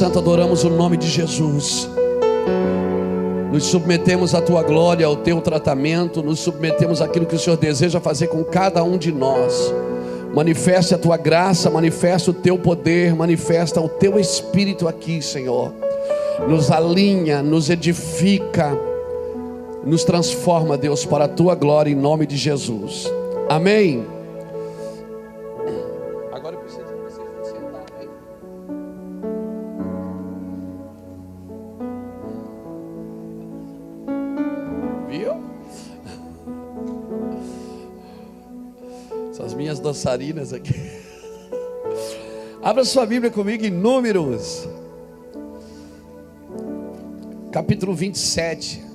Santo, adoramos o nome de Jesus. Nos submetemos à tua glória, ao teu tratamento, nos submetemos àquilo que o Senhor deseja fazer com cada um de nós. Manifeste a tua graça, manifesta o teu poder, manifesta o teu espírito aqui, Senhor. Nos alinha, nos edifica, nos transforma, Deus, para a tua glória, em nome de Jesus. Amém. Dançarinas aqui. Abra sua Bíblia comigo em Números, capítulo 27.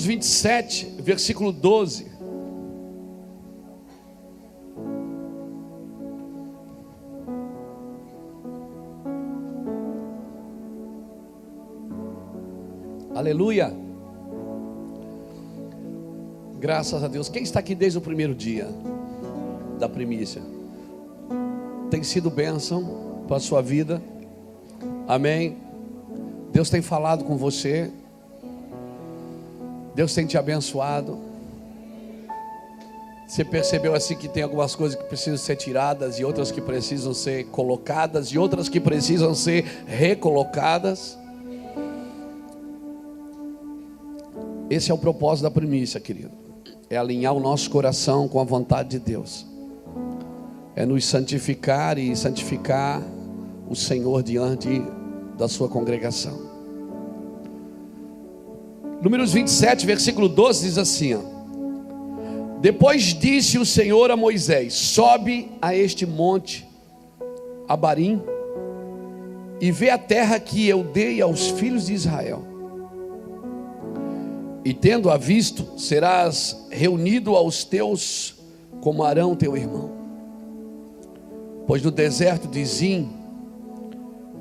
Números 27, versículo 12. Aleluia. Graças a Deus. Quem está aqui desde o primeiro dia da primícia? Tem sido bênção para a sua vida. Amém. Deus tem falado com você. Deus tem te abençoado. Você percebeu assim que tem algumas coisas que precisam ser tiradas e outras que precisam ser colocadas e outras que precisam ser recolocadas? Esse é o propósito da primícia, querido. É alinhar o nosso coração com a vontade de Deus. É nos santificar e santificar o Senhor diante da sua congregação. Números 27, versículo 12 diz assim: ó, Depois disse o Senhor a Moisés: Sobe a este monte, Abarim, e vê a terra que eu dei aos filhos de Israel. E tendo-a visto, serás reunido aos teus como Arão teu irmão. Pois no deserto de Zim,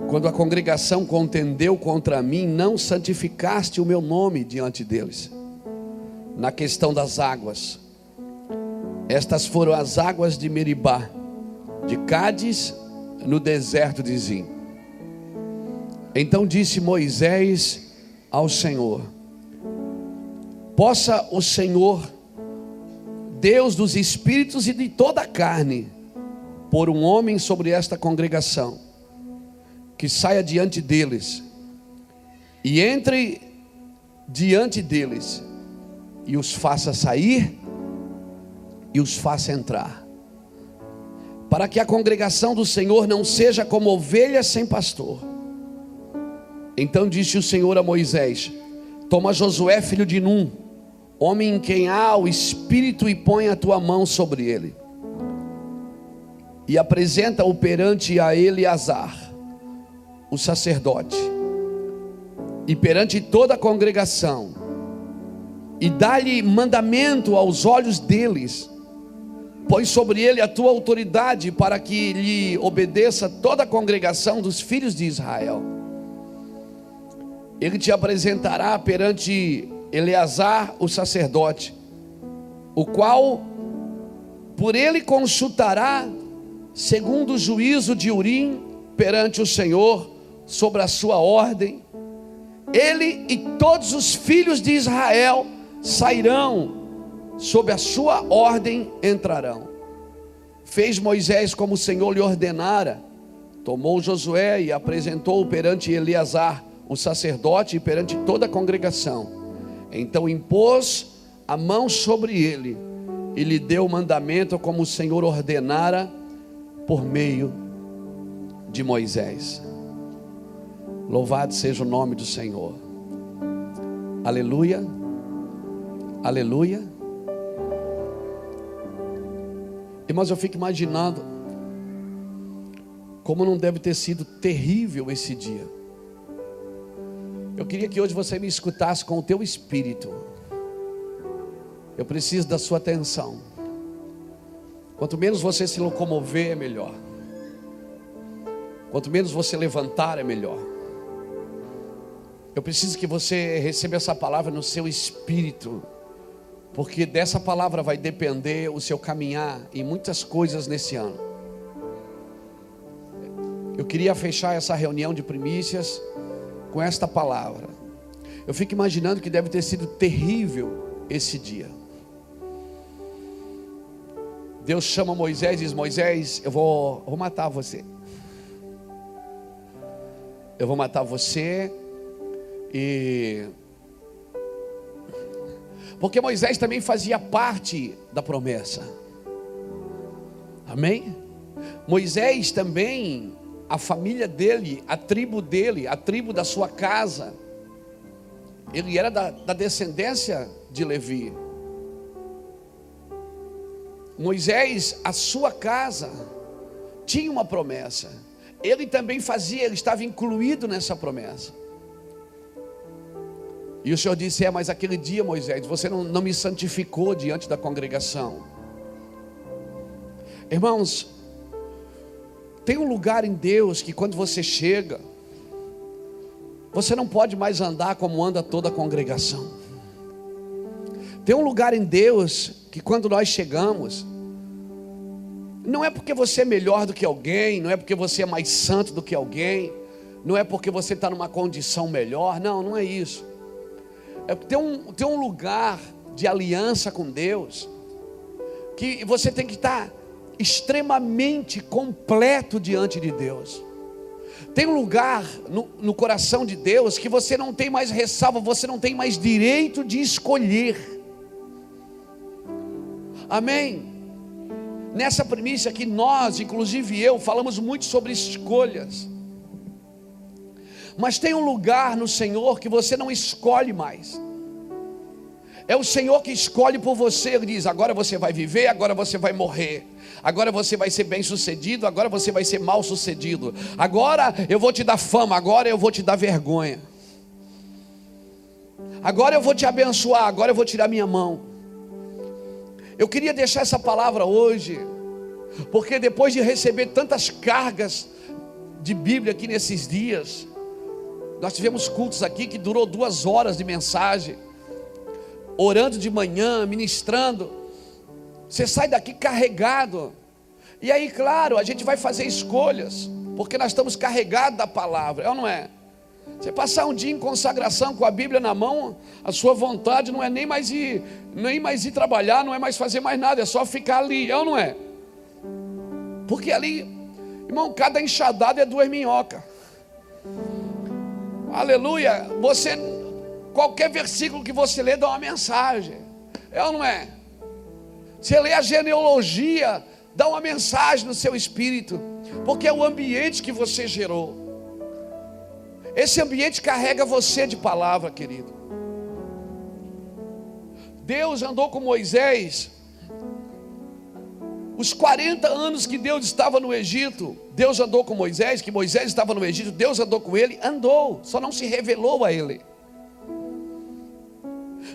quando a congregação contendeu contra mim, não santificaste o meu nome diante deles. Na questão das águas, estas foram as águas de Meribá, de Cádiz, no deserto de Zim. Então disse Moisés ao Senhor: Possa o Senhor, Deus dos espíritos e de toda a carne, pôr um homem sobre esta congregação que saia diante deles e entre diante deles e os faça sair e os faça entrar, para que a congregação do Senhor não seja como ovelhas sem pastor. Então disse o Senhor a Moisés: Toma Josué, filho de Num, homem em quem há o espírito, e põe a tua mão sobre ele, e apresenta-o perante a Eleazar o sacerdote, e perante toda a congregação, e dá-lhe mandamento aos olhos deles, põe sobre ele a tua autoridade para que lhe obedeça toda a congregação dos filhos de Israel. Ele te apresentará perante Eleazar, o sacerdote, o qual por ele consultará, segundo o juízo de Urim, perante o Senhor, sobre a sua ordem, ele e todos os filhos de Israel sairão, sob a sua ordem entrarão. Fez Moisés como o Senhor lhe ordenara, tomou Josué e apresentou-o perante Eleazar, o sacerdote, e perante toda a congregação. Então impôs a mão sobre ele e lhe deu o mandamento como o Senhor ordenara por meio de Moisés. Louvado seja o nome do Senhor. Aleluia. Aleluia. Irmãos, eu fico imaginando como não deve ter sido terrível esse dia. Eu queria que hoje você me escutasse com o teu espírito. Eu preciso da sua atenção. Quanto menos você se locomover, é melhor. Quanto menos você levantar, é melhor. Eu preciso que você receba essa palavra no seu espírito, porque dessa palavra vai depender o seu caminhar em muitas coisas nesse ano. Eu queria fechar essa reunião de primícias com esta palavra. Eu fico imaginando que deve ter sido terrível esse dia. Deus chama Moisés e diz: Moisés, eu vou, vou matar você. Eu vou matar você e. Porque Moisés também fazia parte da promessa. Amém? Moisés também, a família dele, a tribo dele, a tribo da sua casa, ele era da, da descendência de Levi. Moisés, a sua casa, tinha uma promessa. Ele também fazia, ele estava incluído nessa promessa. E o Senhor disse: É, mas aquele dia, Moisés, você não, não me santificou diante da congregação. Irmãos, tem um lugar em Deus que quando você chega, você não pode mais andar como anda toda a congregação. Tem um lugar em Deus que quando nós chegamos, não é porque você é melhor do que alguém, não é porque você é mais santo do que alguém, não é porque você está numa condição melhor, não, não é isso. É tem um, tem um lugar de aliança com Deus, que você tem que estar extremamente completo diante de Deus. Tem um lugar no, no coração de Deus que você não tem mais ressalva, você não tem mais direito de escolher. Amém? Nessa premissa que nós, inclusive eu, falamos muito sobre escolhas. Mas tem um lugar no Senhor que você não escolhe mais. É o Senhor que escolhe por você. Ele diz: agora você vai viver, agora você vai morrer. Agora você vai ser bem sucedido, agora você vai ser mal sucedido. Agora eu vou te dar fama, agora eu vou te dar vergonha. Agora eu vou te abençoar, agora eu vou tirar minha mão. Eu queria deixar essa palavra hoje, porque depois de receber tantas cargas de Bíblia aqui nesses dias, nós tivemos cultos aqui que durou duas horas de mensagem, orando de manhã, ministrando. Você sai daqui carregado. E aí, claro, a gente vai fazer escolhas, porque nós estamos carregados da palavra, é ou não é? Você passar um dia em consagração com a Bíblia na mão, a sua vontade não é nem mais ir, nem mais ir trabalhar, não é mais fazer mais nada, é só ficar ali, é ou não é? Porque ali, irmão, cada enxadada é duas minhocas. Aleluia. Você, qualquer versículo que você lê dá uma mensagem, é ou não é? Você lê a genealogia, dá uma mensagem no seu espírito, porque é o ambiente que você gerou. Esse ambiente carrega você de palavra, querido. Deus andou com Moisés. Os 40 anos que Deus estava no Egito, Deus andou com Moisés, que Moisés estava no Egito, Deus andou com ele, andou, só não se revelou a ele.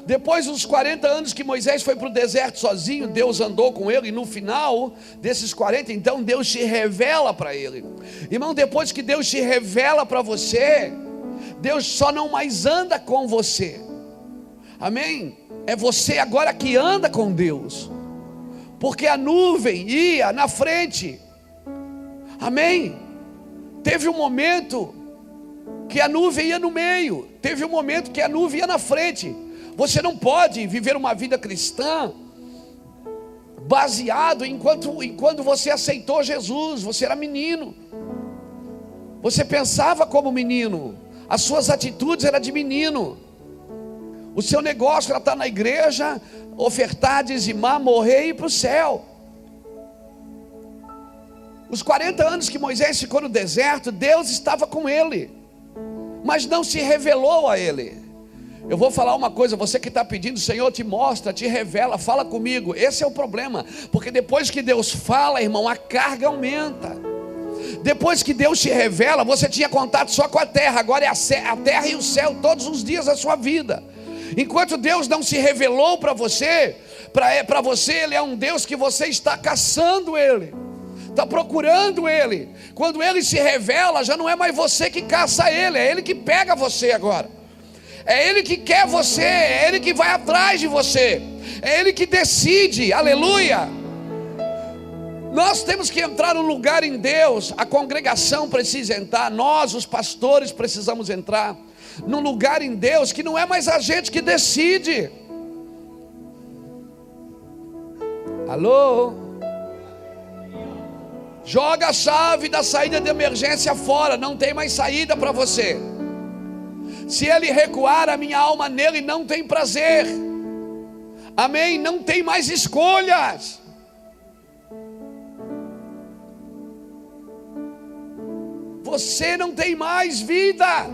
Depois dos 40 anos que Moisés foi para o deserto sozinho, Deus andou com ele, e no final desses 40, então Deus se revela para ele. Irmão, depois que Deus se revela para você, Deus só não mais anda com você. Amém? É você agora que anda com Deus. Porque a nuvem ia na frente. Amém? Teve um momento que a nuvem ia no meio, teve um momento que a nuvem ia na frente. Você não pode viver uma vida cristã baseado enquanto enquanto você aceitou Jesus, você era menino. Você pensava como menino, as suas atitudes eram de menino. O seu negócio era estar na igreja, ofertar, dizimar, morrer e ir para o céu. Os 40 anos que Moisés ficou no deserto, Deus estava com ele, mas não se revelou a ele. Eu vou falar uma coisa, você que está pedindo, Senhor, te mostra, te revela, fala comigo. Esse é o problema, porque depois que Deus fala, irmão, a carga aumenta. Depois que Deus te revela, você tinha contato só com a terra, agora é a terra e o céu todos os dias da sua vida. Enquanto Deus não se revelou para você, para você Ele é um Deus que você está caçando Ele, está procurando Ele. Quando Ele se revela, já não é mais você que caça Ele, é Ele que pega você agora. É Ele que quer você, é Ele que vai atrás de você, é Ele que decide, aleluia. Nós temos que entrar no lugar em Deus, a congregação precisa entrar, nós, os pastores, precisamos entrar num lugar em Deus que não é mais a gente que decide. Alô? Joga a chave da saída de emergência fora, não tem mais saída para você. Se ele recuar, a minha alma nele não tem prazer. Amém? Não tem mais escolhas. Você não tem mais vida.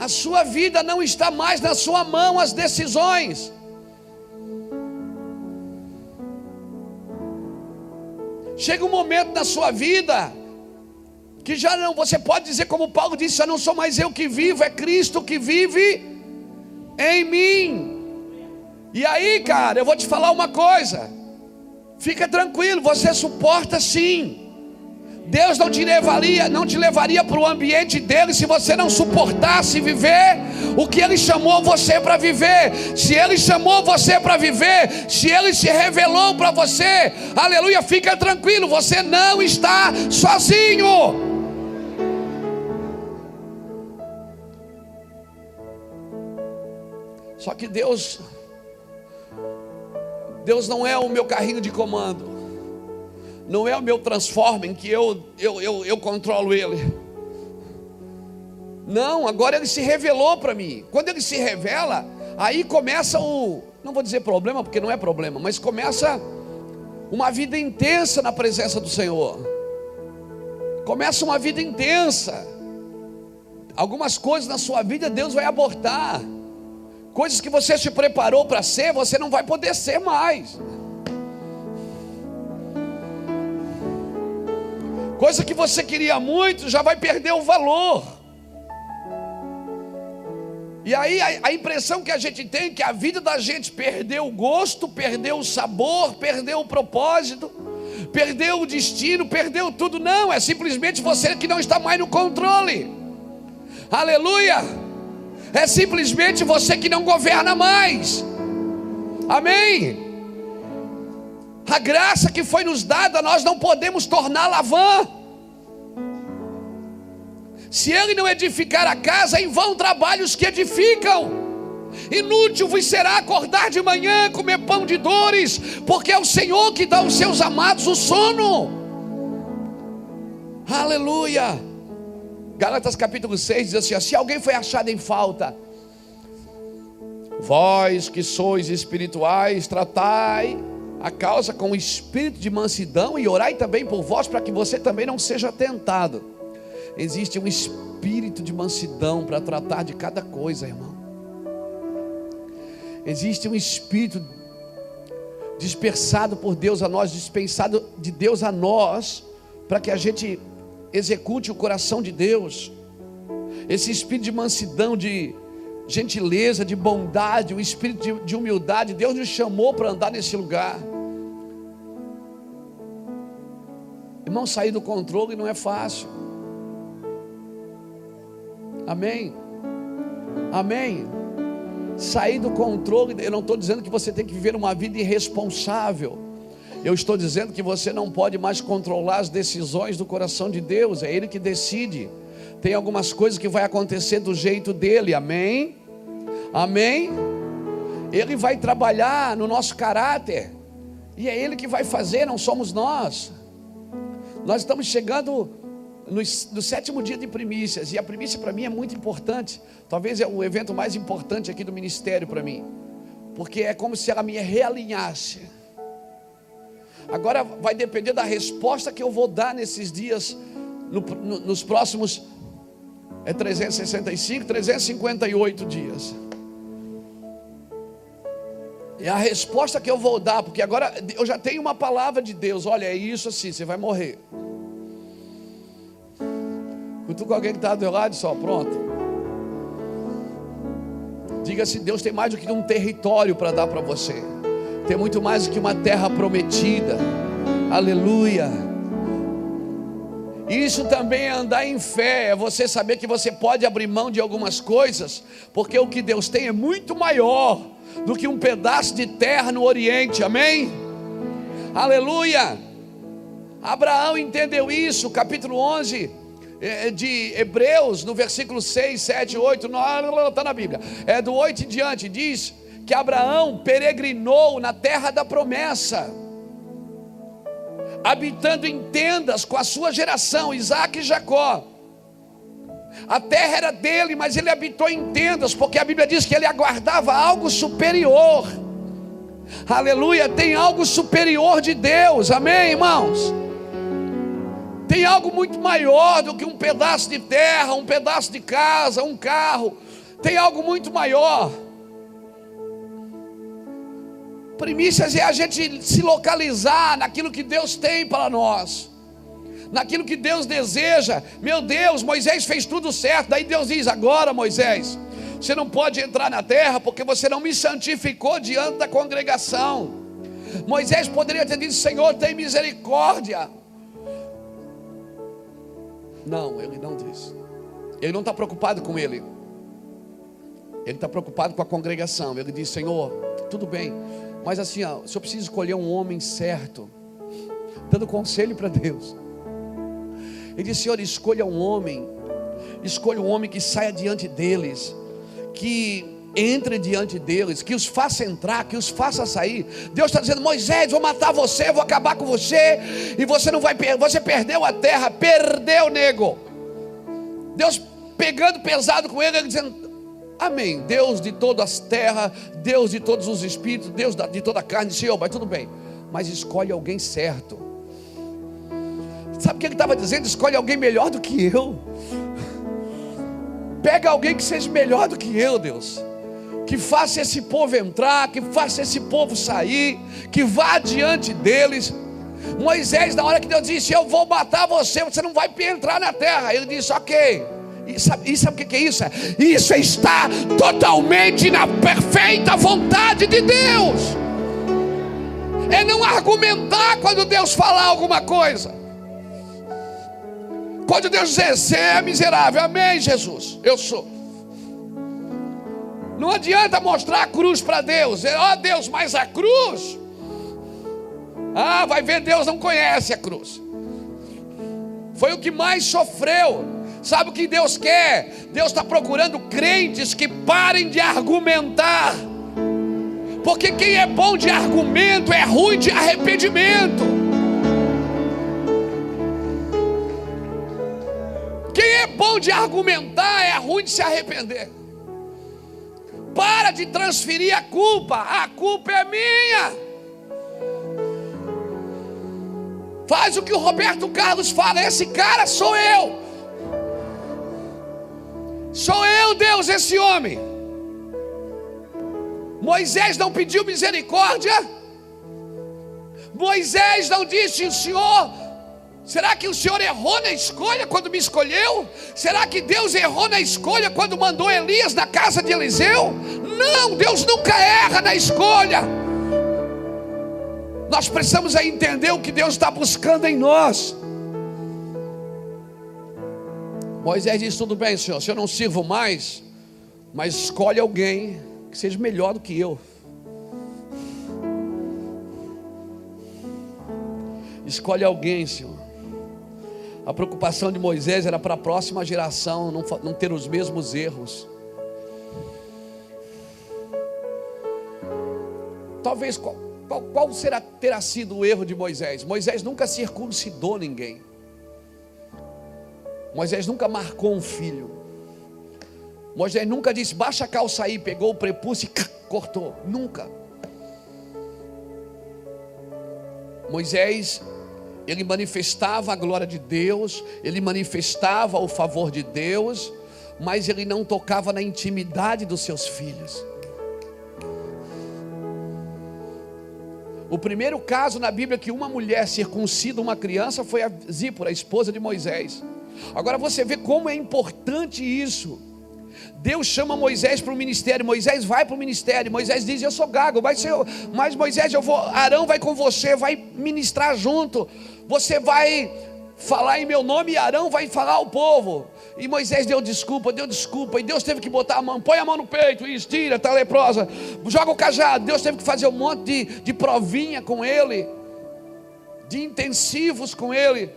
A sua vida não está mais na sua mão as decisões. Chega um momento na sua vida que já não, você pode dizer como Paulo disse, já não sou mais eu que vivo, é Cristo que vive em mim. E aí, cara, eu vou te falar uma coisa. Fica tranquilo, você suporta sim. Deus não te levaria, não te levaria para o ambiente dele se você não suportasse viver o que ele chamou você para viver. Se ele chamou você para viver, se ele se revelou para você, aleluia, fica tranquilo, você não está sozinho. Só que Deus Deus não é o meu carrinho de comando não é o meu transforming que eu, eu, eu, eu controlo ele. Não, agora ele se revelou para mim. Quando ele se revela, aí começa o, não vou dizer problema, porque não é problema, mas começa uma vida intensa na presença do Senhor. Começa uma vida intensa. Algumas coisas na sua vida Deus vai abortar. Coisas que você se preparou para ser, você não vai poder ser mais. Coisa que você queria muito já vai perder o valor. E aí a, a, impressão que a gente tem é que a vida da gente perdeu o gosto, perdeu o sabor, perdeu o propósito, perdeu o destino, perdeu tudo. Não, é simplesmente você que não está mais no controle. Aleluia! É simplesmente você que não governa mais. Amém? A graça que foi nos dada, nós não podemos torná-la vã. Se ele não edificar a casa, em vão trabalhos que edificam. Inútil vos será acordar de manhã, comer pão de dores, porque é o Senhor que dá aos seus amados o sono. Aleluia. Gálatas capítulo 6 diz assim: se alguém foi achado em falta, vós que sois espirituais, tratai a causa com o espírito de mansidão e orai também por vós para que você também não seja tentado. Existe um espírito de mansidão para tratar de cada coisa, irmão. Existe um espírito dispersado por Deus a nós, dispensado de Deus a nós, para que a gente execute o coração de Deus. Esse espírito de mansidão, de gentileza, de bondade, o espírito de, de humildade, Deus nos chamou para andar nesse lugar. Irmão, sair do controle não é fácil. Amém. Amém. Sair do controle, eu não estou dizendo que você tem que viver uma vida irresponsável. Eu estou dizendo que você não pode mais controlar as decisões do coração de Deus, é Ele que decide. Tem algumas coisas que vai acontecer do jeito dele, amém? Amém? Ele vai trabalhar no nosso caráter, e é Ele que vai fazer, não somos nós. Nós estamos chegando no, no, sétimo dia de primícias, e a primícia para mim é muito importante. Talvez é o evento mais importante aqui do ministério para mim, porque é como se ela me realinhasse. Agora vai depender da resposta que eu vou dar nesses dias, no, no, nos próximos É 365, 358 dias. É a resposta que eu vou dar, porque agora eu já tenho uma palavra de Deus. Olha, é isso assim, você vai morrer. Cutuca alguém que está do teu lado só, pronto. Diga se Deus tem mais do que um território para dar para você. Tem muito mais do que uma terra prometida. Aleluia. Isso também é andar em fé, é você saber que você pode abrir mão de algumas coisas, porque o que Deus tem é muito maior do que um pedaço de terra no Oriente, amém? Aleluia! Abraão entendeu isso, capítulo 11 é, de Hebreus, no versículo 6, 7, 8, está na Bíblia, é do 8 em diante, diz que Abraão peregrinou na terra da promessa, habitando em tendas com a sua geração, Isaac e Jacó. A terra era dele, mas ele habitou em tendas, porque a Bíblia diz que ele aguardava algo superior. Aleluia, tem algo superior de Deus, amém, irmãos? Tem algo muito maior do que um pedaço de terra, um pedaço de casa, um carro. Tem algo muito maior. Primícias é a gente se localizar naquilo que Deus tem para nós naquilo que Deus deseja. Meu Deus, Moisés fez tudo certo. Daí Deus diz: Agora, Moisés, você não pode entrar na terra porque você não me santificou diante da congregação. Moisés poderia ter dito: Senhor, tem misericórdia. Não, ele não disse. Ele não está preocupado com ele. Ele está preocupado com a congregação. Ele diz: Senhor, tudo bem, mas assim, ó, se eu preciso escolher um homem certo, dando conselho para Deus. Ele disse: Senhor, escolha um homem, escolha um homem que saia diante deles, que entre diante deles, que os faça entrar, que os faça sair. Deus está dizendo: Moisés, vou matar você, vou acabar com você, e você não vai perder, você perdeu a terra, perdeu, nego. Deus pegando pesado com ele, ele dizendo: Amém. Deus de todas as terras, Deus de todos os espíritos, Deus de toda a carne, Senhor, mas tudo bem. Mas escolhe alguém certo Sabe o que ele estava dizendo? Escolhe alguém melhor do que eu. Pega alguém que seja melhor do que eu, Deus. Que faça esse povo entrar, que faça esse povo sair, que vá adiante deles. Moisés, na hora que Deus disse: Eu vou matar você, você não vai entrar na terra. Ele disse: Ok. E sabe, e sabe o que é isso? Isso é estar totalmente na perfeita vontade de Deus. É não argumentar quando Deus falar alguma coisa. Pode Deus dizer, você é miserável, amém, Jesus, eu sou. Não adianta mostrar a cruz para Deus, ó oh, Deus, mas a cruz. Ah, vai ver, Deus não conhece a cruz. Foi o que mais sofreu. Sabe o que Deus quer? Deus está procurando crentes que parem de argumentar. Porque quem é bom de argumento é ruim de arrependimento. Quem é bom de argumentar é ruim de se arrepender. Para de transferir a culpa, a culpa é minha. Faz o que o Roberto Carlos fala, esse cara sou eu. Sou eu, Deus, esse homem. Moisés não pediu misericórdia. Moisés não disse: O Senhor Será que o Senhor errou na escolha quando me escolheu? Será que Deus errou na escolha quando mandou Elias na casa de Eliseu? Não, Deus nunca erra na escolha. Nós precisamos entender o que Deus está buscando em nós. Moisés disse: Tudo bem, Senhor, se eu não sirvo mais, mas escolhe alguém que seja melhor do que eu. Escolhe alguém, Senhor a preocupação de Moisés era para a próxima geração não, não ter os mesmos erros. Talvez qual, qual, qual, será, terá sido o erro de Moisés? Moisés nunca circuncidou ninguém. Moisés nunca marcou um filho. Moisés nunca disse, baixa a calça aí, pegou o prepúcio e cortou. Nunca. Moisés ele manifestava a glória de Deus, ele manifestava o favor de Deus, mas ele não tocava na intimidade dos seus filhos. O primeiro caso na Bíblia que uma mulher circuncida uma criança foi a Zípora, a esposa de Moisés. Agora você vê como é importante isso. Deus chama Moisés para o ministério, Moisés vai para o ministério, Moisés diz: Eu sou gago, ser, mas Moisés, eu vou, Arão vai com você, vai ministrar junto, você vai falar em meu nome e Arão vai falar ao povo. E Moisés deu desculpa, deu desculpa, e Deus teve que botar a mão, põe a mão no peito e estira, está leprosa, joga o cajado. Deus teve que fazer um monte de, de provinha com ele, de intensivos com ele.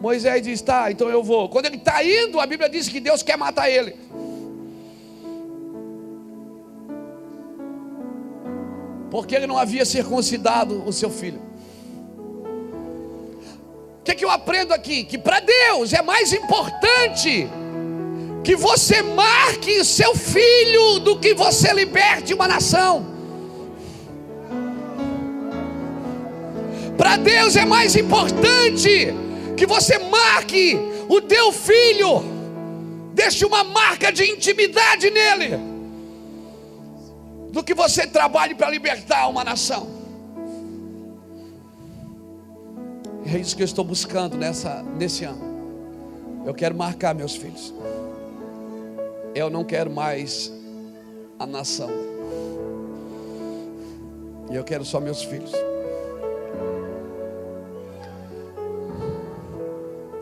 Moisés diz: Tá, então eu vou. Quando ele está indo, a Bíblia diz que Deus quer matar ele. Porque ele não havia circuncidado o seu filho. O que, que eu aprendo aqui? Que para Deus é mais importante que você marque seu filho do que você liberte uma nação. Para Deus é mais importante que você marque o teu filho, deixe uma marca de intimidade nele, do que você trabalhe para libertar uma nação. É isso que eu estou buscando nessa, nesse ano. Eu quero marcar meus filhos. Eu não quero mais a nação. E eu quero só meus filhos.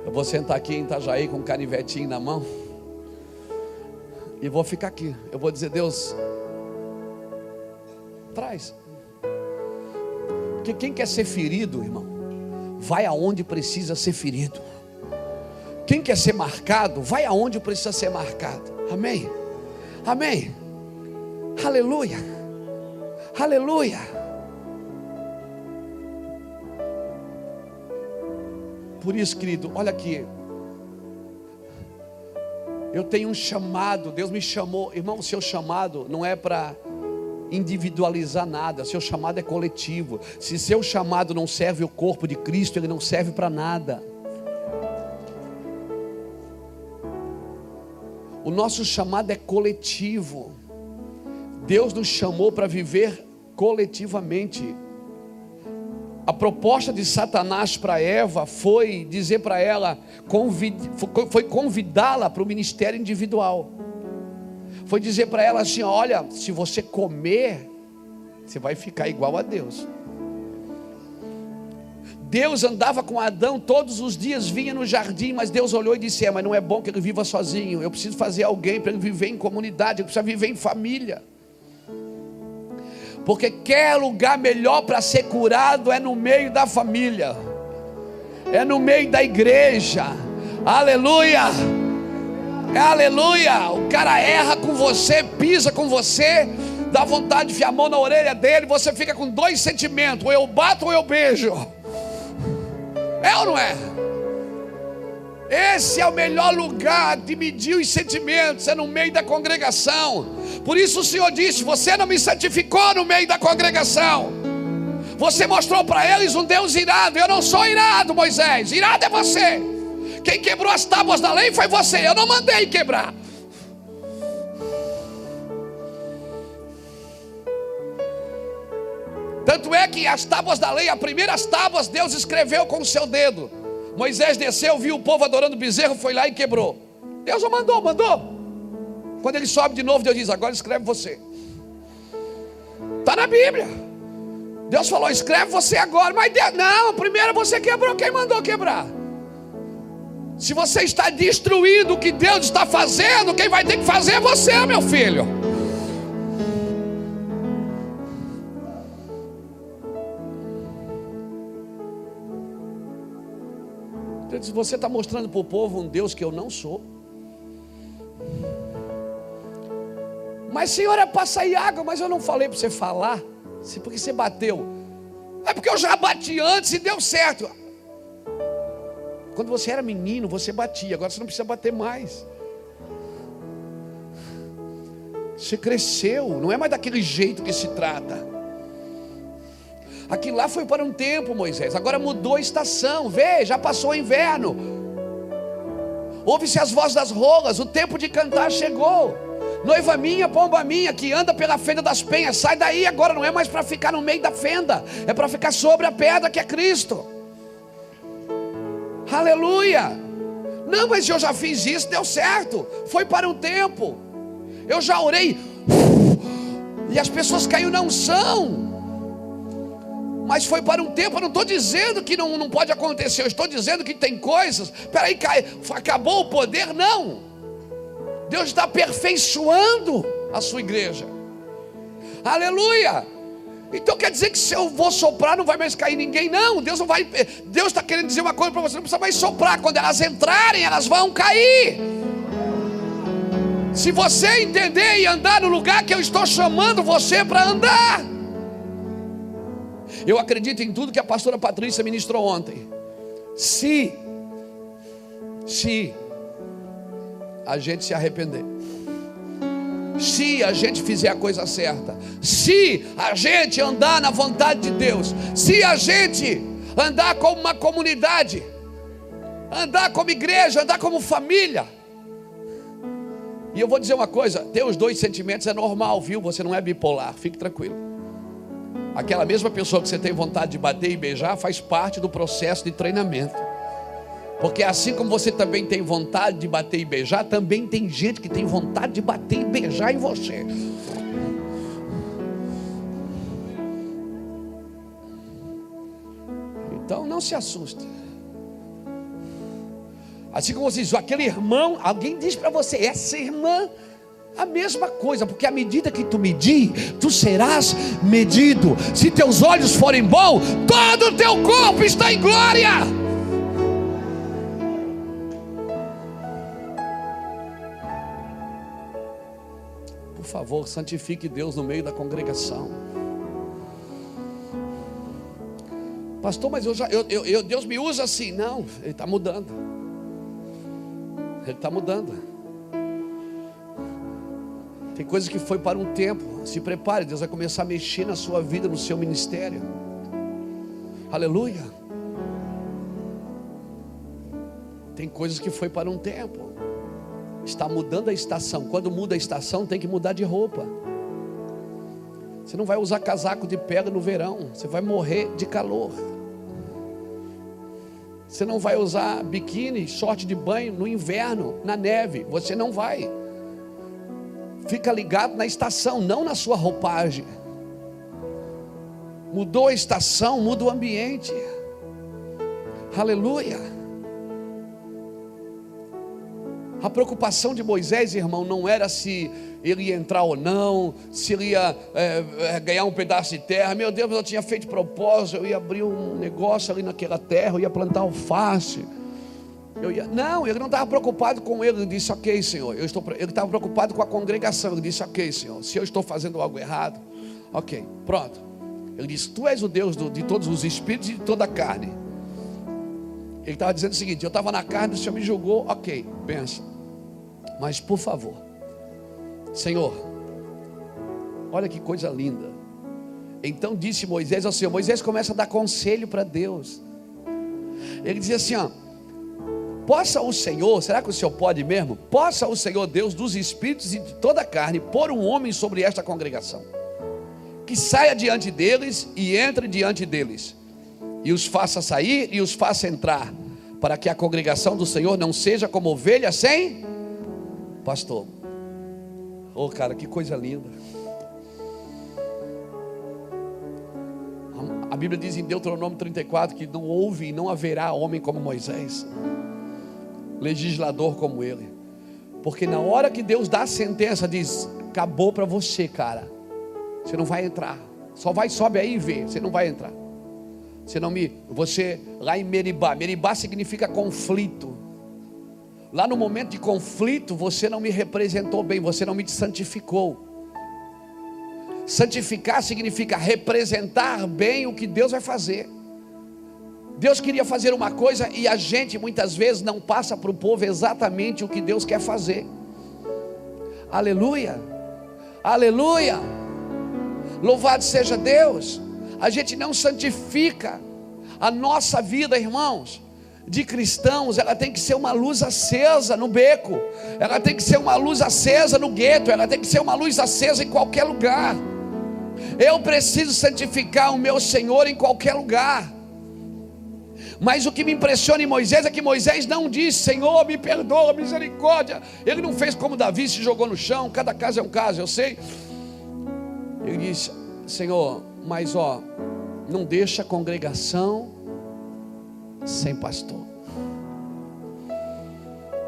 Eu vou sentar aqui em Itajaí com um canivetinho na mão. E vou ficar aqui. Eu vou dizer, Deus, traz. Porque quem quer ser ferido, irmão, vai aonde precisa ser ferido. Quem quer ser marcado, vai aonde precisa ser marcado. Amém? Amém? Aleluia! Aleluia! Por isso, querido, olha aqui. Eu tenho um chamado, Deus me chamou, irmão, o seu chamado não é para individualizar nada, seu chamado é coletivo. Se seu chamado não serve o corpo de Cristo, ele não serve para nada. O nosso chamado é coletivo. Deus nos chamou para viver coletivamente. A proposta de Satanás para Eva foi dizer para ela, foi convidá-la para o ministério individual. Foi dizer para ela assim: olha, se você comer, você vai ficar igual a Deus. Deus andava com Adão todos os dias, vinha no jardim, mas Deus olhou e disse: É, mas não é bom que ele viva sozinho. Eu preciso fazer alguém para ele viver em comunidade, ele precisa viver em família. Porque quer lugar melhor para ser curado é no meio da família, é no meio da igreja. Aleluia! Aleluia! O cara erra com você, pisa com você, dá vontade de enfiar a mão na orelha dele, você fica com dois sentimentos: ou eu bato ou eu beijo. É ou não é? Esse é o melhor lugar de medir os sentimentos, é no meio da congregação. Por isso o Senhor disse: Você não me santificou no meio da congregação. Você mostrou para eles um Deus irado. Eu não sou irado, Moisés. Irado é você. Quem quebrou as tábuas da lei foi você. Eu não mandei quebrar. Tanto é que as tábuas da lei, as primeiras tábuas, Deus escreveu com o seu dedo. Moisés desceu, viu o povo adorando bezerro, foi lá e quebrou. Deus o mandou, mandou. Quando ele sobe de novo, Deus diz: Agora escreve você. Está na Bíblia. Deus falou: Escreve você agora. Mas Deus, não, primeiro você quebrou. Quem mandou quebrar? Se você está destruindo o que Deus está fazendo, quem vai ter que fazer é você, meu filho. Ele Você está mostrando para o povo um Deus que eu não sou. Mas, Senhor, é para sair água, mas eu não falei para você falar. Porque você bateu. É porque eu já bati antes e deu certo. Quando você era menino, você batia. Agora você não precisa bater mais. Você cresceu. Não é mais daquele jeito que se trata. Aquilo lá foi para um tempo, Moisés. Agora mudou a estação. Vê, já passou o inverno. Ouve-se as vozes das rolas, o tempo de cantar chegou. Noiva minha, pomba minha, que anda pela fenda das penhas, sai daí agora, não é mais para ficar no meio da fenda, é para ficar sobre a pedra que é Cristo. Aleluia! Não, mas eu já fiz isso, deu certo, foi para um tempo. Eu já orei, e as pessoas caiu na unção mas foi para um tempo. Eu não estou dizendo que não, não pode acontecer, eu estou dizendo que tem coisas. Peraí, cai, acabou o poder? Não. Deus está aperfeiçoando a sua igreja. Aleluia. Então quer dizer que se eu vou soprar não vai mais cair ninguém? Não, Deus não vai. Deus está querendo dizer uma coisa para você, não precisa mais soprar. Quando elas entrarem, elas vão cair. Se você entender e andar no lugar que eu estou chamando você para andar. Eu acredito em tudo que a pastora Patrícia ministrou ontem. Se, se a gente se arrepender, se a gente fizer a coisa certa, se a gente andar na vontade de Deus, se a gente andar como uma comunidade, andar como igreja, andar como família. E eu vou dizer uma coisa: ter os dois sentimentos é normal, viu? Você não é bipolar, fique tranquilo. Aquela mesma pessoa que você tem vontade de bater e beijar faz parte do processo de treinamento. Porque assim como você também tem vontade de bater e beijar, também tem gente que tem vontade de bater e beijar em você. Então não se assuste. Assim como você diz, aquele irmão, alguém diz para você, essa irmã a mesma coisa, porque à medida que tu medir, tu serás medido. Se teus olhos forem bons, todo o teu corpo está em glória. Favor, santifique Deus no meio da congregação. Pastor, mas eu já, eu, eu, Deus me usa assim. Não, Ele está mudando. Ele está mudando. Tem coisas que foi para um tempo. Se prepare, Deus vai começar a mexer na sua vida, no seu ministério. Aleluia. Tem coisas que foi para um tempo. Está mudando a estação. Quando muda a estação, tem que mudar de roupa. Você não vai usar casaco de pele no verão, você vai morrer de calor. Você não vai usar biquíni, short de banho no inverno, na neve, você não vai. Fica ligado na estação, não na sua roupagem. Mudou a estação, muda o ambiente. Aleluia. A preocupação de Moisés, irmão, não era se ele ia entrar ou não, se ele ia é, é, ganhar um pedaço de terra. Meu Deus, eu tinha feito propósito, eu ia abrir um negócio ali naquela terra, eu ia plantar alface. Eu ia, não, ele não estava preocupado com ele. Ele disse: Ok, Senhor. Eu estou, ele estava preocupado com a congregação. Ele disse: Ok, Senhor. Se eu estou fazendo algo errado, ok, pronto. Ele disse: Tu és o Deus do, de todos os espíritos e de toda a carne. Ele estava dizendo o seguinte: Eu estava na carne, o Senhor me julgou, ok, pensa. Mas por favor, Senhor, olha que coisa linda. Então disse Moisés ao Senhor: Moisés começa a dar conselho para Deus. Ele dizia assim: ó Possa o Senhor, será que o Senhor pode mesmo? Possa o Senhor, Deus dos espíritos e de toda a carne, pôr um homem sobre esta congregação, que saia diante deles e entre diante deles, e os faça sair e os faça entrar, para que a congregação do Senhor não seja como ovelha sem pastor. Oh, cara, que coisa linda. A Bíblia diz em Deuteronômio 34 que não houve e não haverá homem como Moisés legislador como ele. Porque na hora que Deus dá a sentença, diz: acabou para você, cara. Você não vai entrar. Só vai, sobe aí e vê. Você não vai entrar. Você não me. Você, lá em Meribá. Meribá significa conflito. Lá no momento de conflito, você não me representou bem, você não me santificou. Santificar significa representar bem o que Deus vai fazer. Deus queria fazer uma coisa e a gente muitas vezes não passa para o povo exatamente o que Deus quer fazer. Aleluia, aleluia, louvado seja Deus. A gente não santifica a nossa vida, irmãos, de cristãos, ela tem que ser uma luz acesa no beco, ela tem que ser uma luz acesa no gueto, ela tem que ser uma luz acesa em qualquer lugar. Eu preciso santificar o meu Senhor em qualquer lugar. Mas o que me impressiona em Moisés é que Moisés não disse, Senhor, me perdoa, misericórdia. Ele não fez como Davi se jogou no chão, cada caso é um caso, eu sei. Ele disse, Senhor, mas ó, não deixa a congregação sem pastor.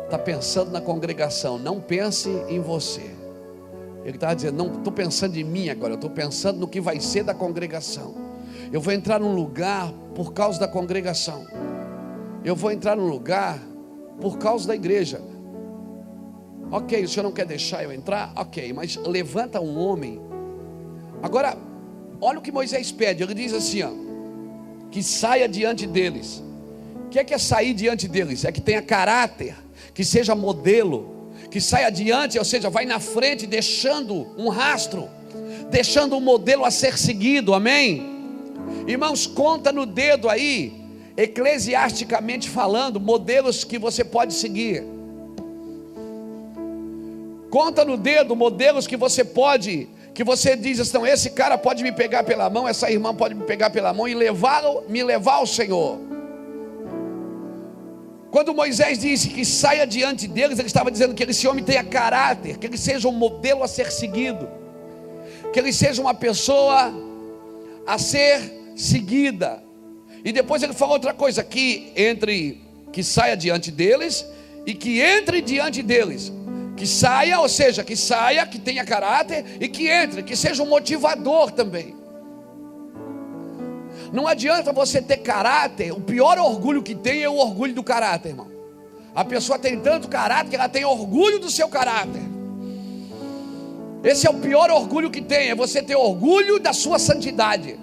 Está pensando na congregação, não pense em você. Ele estava dizendo: não estou pensando em mim agora, estou pensando no que vai ser da congregação. Eu vou entrar num lugar por causa da congregação. Eu vou entrar num lugar por causa da igreja. Ok, o senhor não quer deixar eu entrar? Ok, mas levanta um homem. Agora, olha o que Moisés pede. Ele diz assim: ó, que saia diante deles. O que é que é sair diante deles? É que tenha caráter, que seja modelo, que sai adiante, ou seja, vai na frente, deixando um rastro, deixando um modelo a ser seguido, amém? Irmãos, conta no dedo aí, eclesiasticamente falando, modelos que você pode seguir. Conta no dedo modelos que você pode, que você diz assim, esse cara pode me pegar pela mão, essa irmã pode me pegar pela mão e levar, me levar ao Senhor. Quando Moisés disse que saia diante deles, ele estava dizendo que esse homem tenha caráter, que ele seja um modelo a ser seguido, que ele seja uma pessoa a ser seguida. E depois ele falou outra coisa: que entre, que saia diante deles e que entre diante deles. Que saia, ou seja, que saia, que tenha caráter e que entre, que seja um motivador também. Não adianta você ter caráter, o pior orgulho que tem é o orgulho do caráter, irmão. A pessoa tem tanto caráter que ela tem orgulho do seu caráter. Esse é o pior orgulho que tem, é você ter orgulho da sua santidade,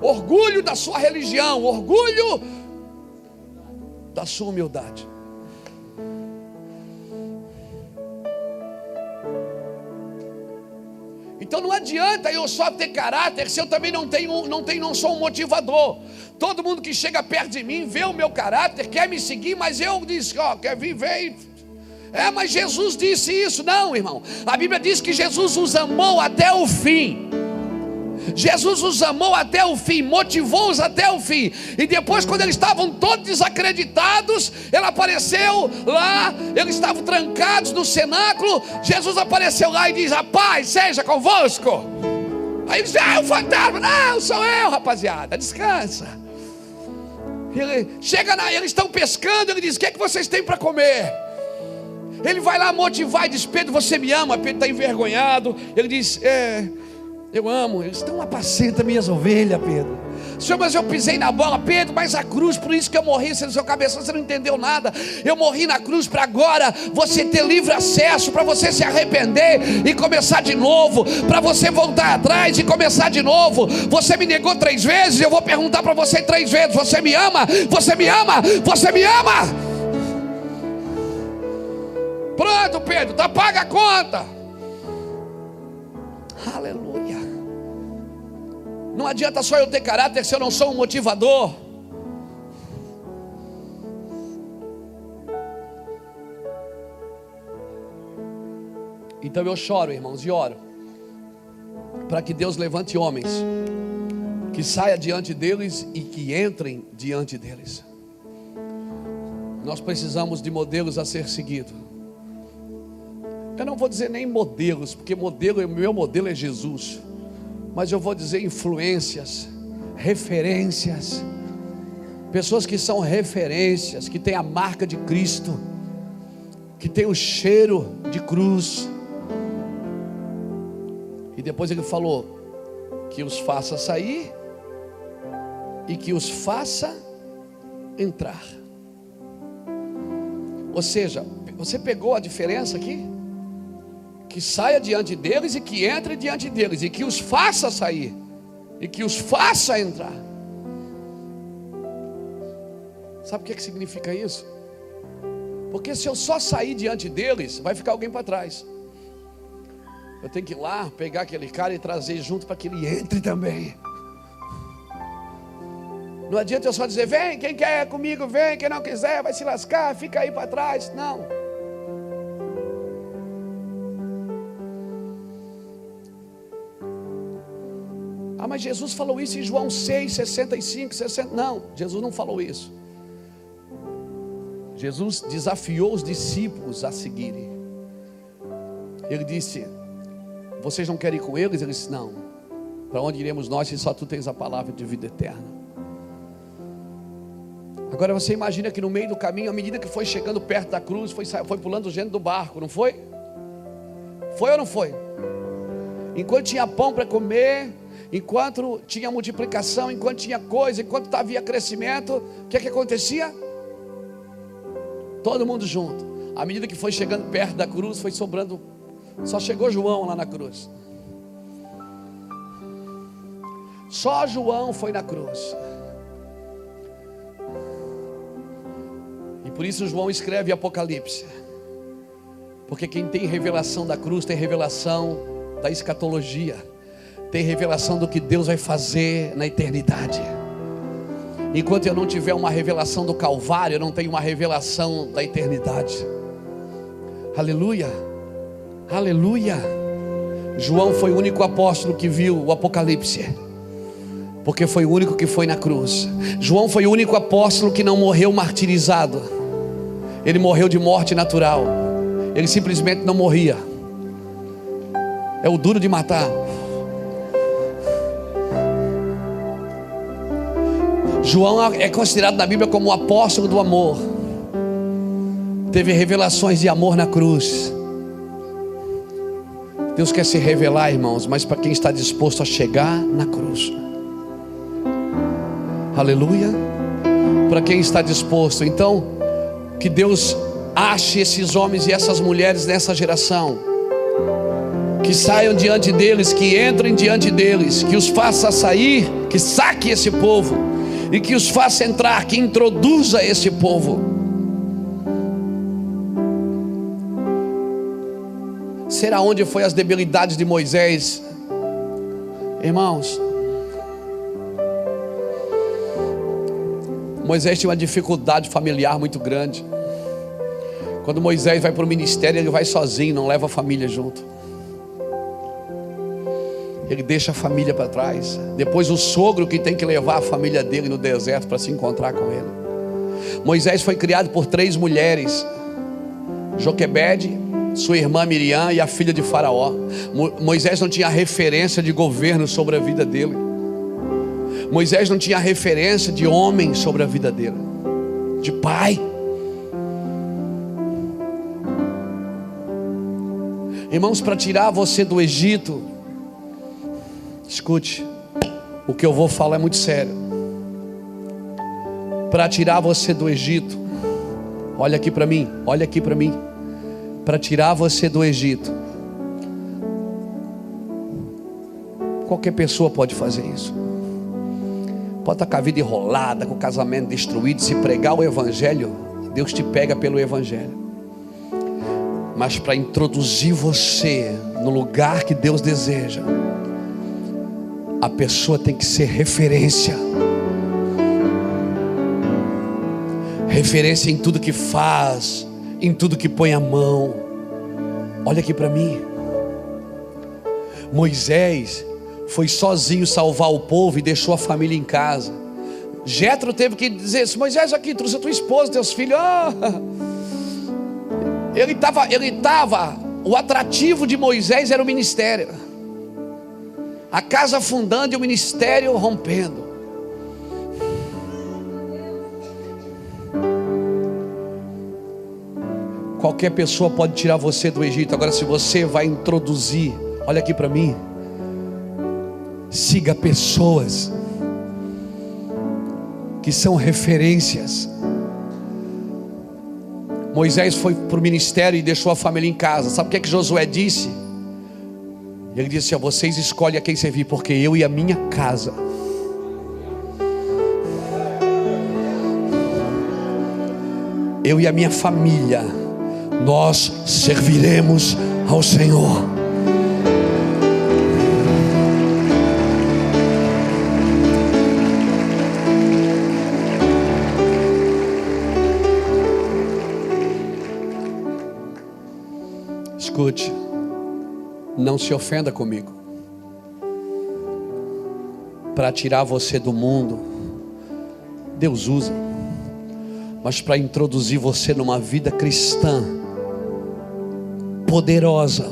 orgulho da sua religião, orgulho da sua humildade. Então não adianta eu só ter caráter se eu também não tenho, não tenho, não sou um motivador. Todo mundo que chega perto de mim vê o meu caráter, quer me seguir, mas eu disse, ó, quer vir, vem. É, mas Jesus disse isso, não, irmão. A Bíblia diz que Jesus os amou até o fim. Jesus os amou até o fim, motivou-os até o fim. E depois, quando eles estavam todos desacreditados, ele apareceu lá, eles estavam trancados no cenáculo. Jesus apareceu lá e diz: A paz seja convosco. Aí eles dizem: Ah, é um fantasma. Não, sou eu, rapaziada, descansa. Ele chega lá, eles estão pescando. Ele diz: O que é que vocês têm para comer? Ele vai lá motivar e diz: Pedro, você me ama? Pedro está envergonhado. Ele diz: É eu amo, eles estão apacenta minhas ovelhas, Pedro. Senhor, mas eu pisei na bola, Pedro, mas a cruz, por isso que eu morri, você no seu cabeção, você não entendeu nada. Eu morri na cruz para agora você ter livre acesso, para você se arrepender e começar de novo, para você voltar atrás e começar de novo. Você me negou três vezes, eu vou perguntar para você três vezes: você me ama? Você me ama? Você me ama? Pronto, Pedro, tá paga a conta. Não adianta só eu ter caráter se eu não sou um motivador. Então eu choro, irmãos, e oro para que Deus levante homens que saia diante deles e que entrem diante deles. Nós precisamos de modelos a ser seguido. Eu não vou dizer nem modelos, porque modelo, meu modelo é Jesus mas eu vou dizer influências, referências, pessoas que são referências, que têm a marca de Cristo, que tem o cheiro de cruz. E depois ele falou que os faça sair e que os faça entrar. Ou seja, você pegou a diferença aqui? Que saia diante deles e que entre diante deles, e que os faça sair, e que os faça entrar. Sabe o que, é que significa isso? Porque se eu só sair diante deles, vai ficar alguém para trás. Eu tenho que ir lá, pegar aquele cara e trazer junto para que ele entre também. Não adianta eu só dizer, vem, quem quer comigo, vem, quem não quiser, vai se lascar, fica aí para trás. Não. Ah, mas Jesus falou isso em João 6, 65, 60. Não, Jesus não falou isso. Jesus desafiou os discípulos a seguirem. Ele disse: Vocês não querem ir com eles? Ele disse: Não. Para onde iremos nós se só tu tens a palavra de vida eterna? Agora você imagina que no meio do caminho, à medida que foi chegando perto da cruz, foi, foi pulando gente do barco, não foi? Foi ou não foi? Enquanto tinha pão para comer, enquanto tinha multiplicação, enquanto tinha coisa, enquanto havia crescimento, o que é que acontecia? Todo mundo junto. À medida que foi chegando perto da cruz, foi sobrando. Só chegou João lá na cruz. Só João foi na cruz. E por isso João escreve Apocalipse. Porque quem tem revelação da cruz tem revelação da escatologia, tem revelação do que Deus vai fazer na eternidade. Enquanto eu não tiver uma revelação do Calvário, eu não tenho uma revelação da eternidade. Aleluia, aleluia. João foi o único apóstolo que viu o Apocalipse, porque foi o único que foi na cruz. João foi o único apóstolo que não morreu martirizado ele morreu de morte natural. Ele simplesmente não morria. É o duro de matar. João é considerado na Bíblia como o apóstolo do amor. Teve revelações de amor na cruz. Deus quer se revelar, irmãos, mas para quem está disposto a chegar na cruz. Aleluia. Para quem está disposto. Então, que Deus ache esses homens e essas mulheres nessa geração. Que saiam diante deles, que entrem diante deles, que os faça sair, que saque esse povo e que os faça entrar, que introduza esse povo. Será onde foi as debilidades de Moisés? Irmãos, Moisés tinha uma dificuldade familiar muito grande. Quando Moisés vai para o ministério, ele vai sozinho, não leva a família junto. Ele deixa a família para trás. Depois o sogro que tem que levar a família dele no deserto para se encontrar com ele. Moisés foi criado por três mulheres: Joquebede, sua irmã Miriam e a filha de Faraó. Moisés não tinha referência de governo sobre a vida dele. Moisés não tinha referência de homem sobre a vida dele, de pai. Irmãos, para tirar você do Egito, escute, o que eu vou falar é muito sério. Para tirar você do Egito, olha aqui para mim, olha aqui para mim. Para tirar você do Egito, qualquer pessoa pode fazer isso pode estar com a vida enrolada, com o casamento destruído, se pregar o Evangelho, Deus te pega pelo Evangelho. Mas para introduzir você no lugar que Deus deseja, a pessoa tem que ser referência. Referência em tudo que faz, em tudo que põe a mão. Olha aqui para mim. Moisés foi sozinho salvar o povo e deixou a família em casa. Jetro teve que dizer: assim, Moisés, aqui, trouxe a tua esposa, teus filhos. Oh. Ele estava, ele estava. O atrativo de Moisés era o ministério. A casa afundando e o ministério rompendo. Qualquer pessoa pode tirar você do Egito. Agora, se você vai introduzir, olha aqui para mim. Siga pessoas que são referências. Moisés foi para o ministério e deixou a família em casa. Sabe o que é que Josué disse? Ele disse: assim, a vocês escolhem a quem servir, porque eu e a minha casa. Eu e a minha família, nós serviremos ao Senhor. Escute não se ofenda comigo. Para tirar você do mundo, Deus usa, mas para introduzir você numa vida cristã poderosa,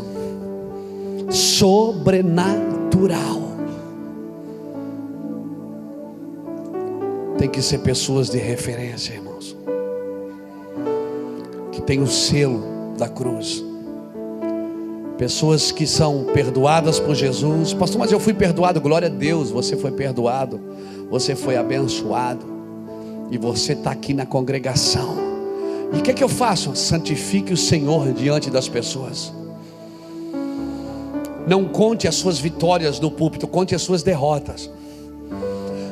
sobrenatural. Tem que ser pessoas de referência, irmãos, que tem o selo da cruz. Pessoas que são perdoadas por Jesus. Pastor, mas eu fui perdoado. Glória a Deus, você foi perdoado. Você foi abençoado. E você está aqui na congregação. E o que, é que eu faço? Santifique o Senhor diante das pessoas. Não conte as suas vitórias no púlpito, conte as suas derrotas.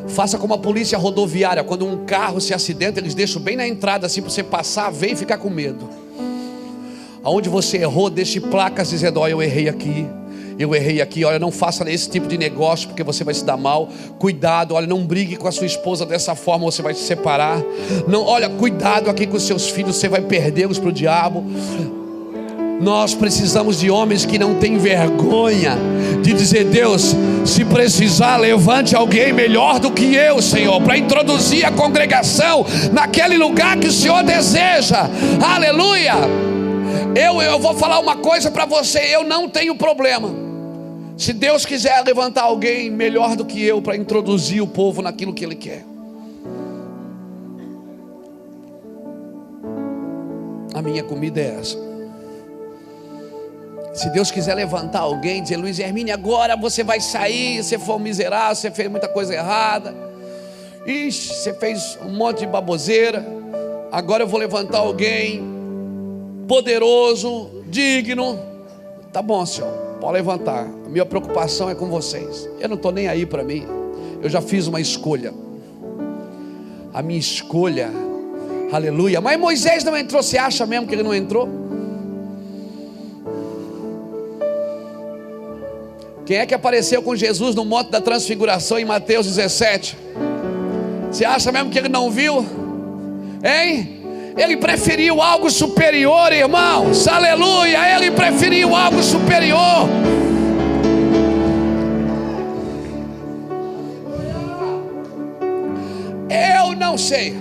Faça como a polícia rodoviária, quando um carro se acidenta, eles deixam bem na entrada assim para você passar, ver e ficar com medo. Aonde você errou, deixe placas dizendo: Olha, eu errei aqui. Eu errei aqui, olha, não faça esse tipo de negócio porque você vai se dar mal. Cuidado, olha, não brigue com a sua esposa dessa forma, você vai se separar. Não, olha, cuidado aqui com os seus filhos, você vai perdê-los para o diabo. Nós precisamos de homens que não têm vergonha de dizer: Deus, se precisar, levante alguém melhor do que eu, Senhor, para introduzir a congregação naquele lugar que o Senhor deseja. Aleluia. Eu, eu vou falar uma coisa para você: eu não tenho problema. Se Deus quiser levantar alguém melhor do que eu para introduzir o povo naquilo que Ele quer. A minha comida é essa. Se Deus quiser levantar alguém, dizer Luiz Hermine, agora você vai sair, você foi um miserável, você fez muita coisa errada. Ixi, você fez um monte de baboseira. Agora eu vou levantar alguém poderoso, digno. Tá bom, Senhor, pode levantar. A minha preocupação é com vocês. Eu não estou nem aí para mim. Eu já fiz uma escolha. A minha escolha, aleluia. Mas Moisés não entrou. Você acha mesmo que ele não entrou? Quem é que apareceu com Jesus no monte da transfiguração em Mateus 17? Você acha mesmo que ele não viu? Hein? Ele preferiu algo superior, irmãos. Aleluia! Ele preferiu algo superior. Eu não sei.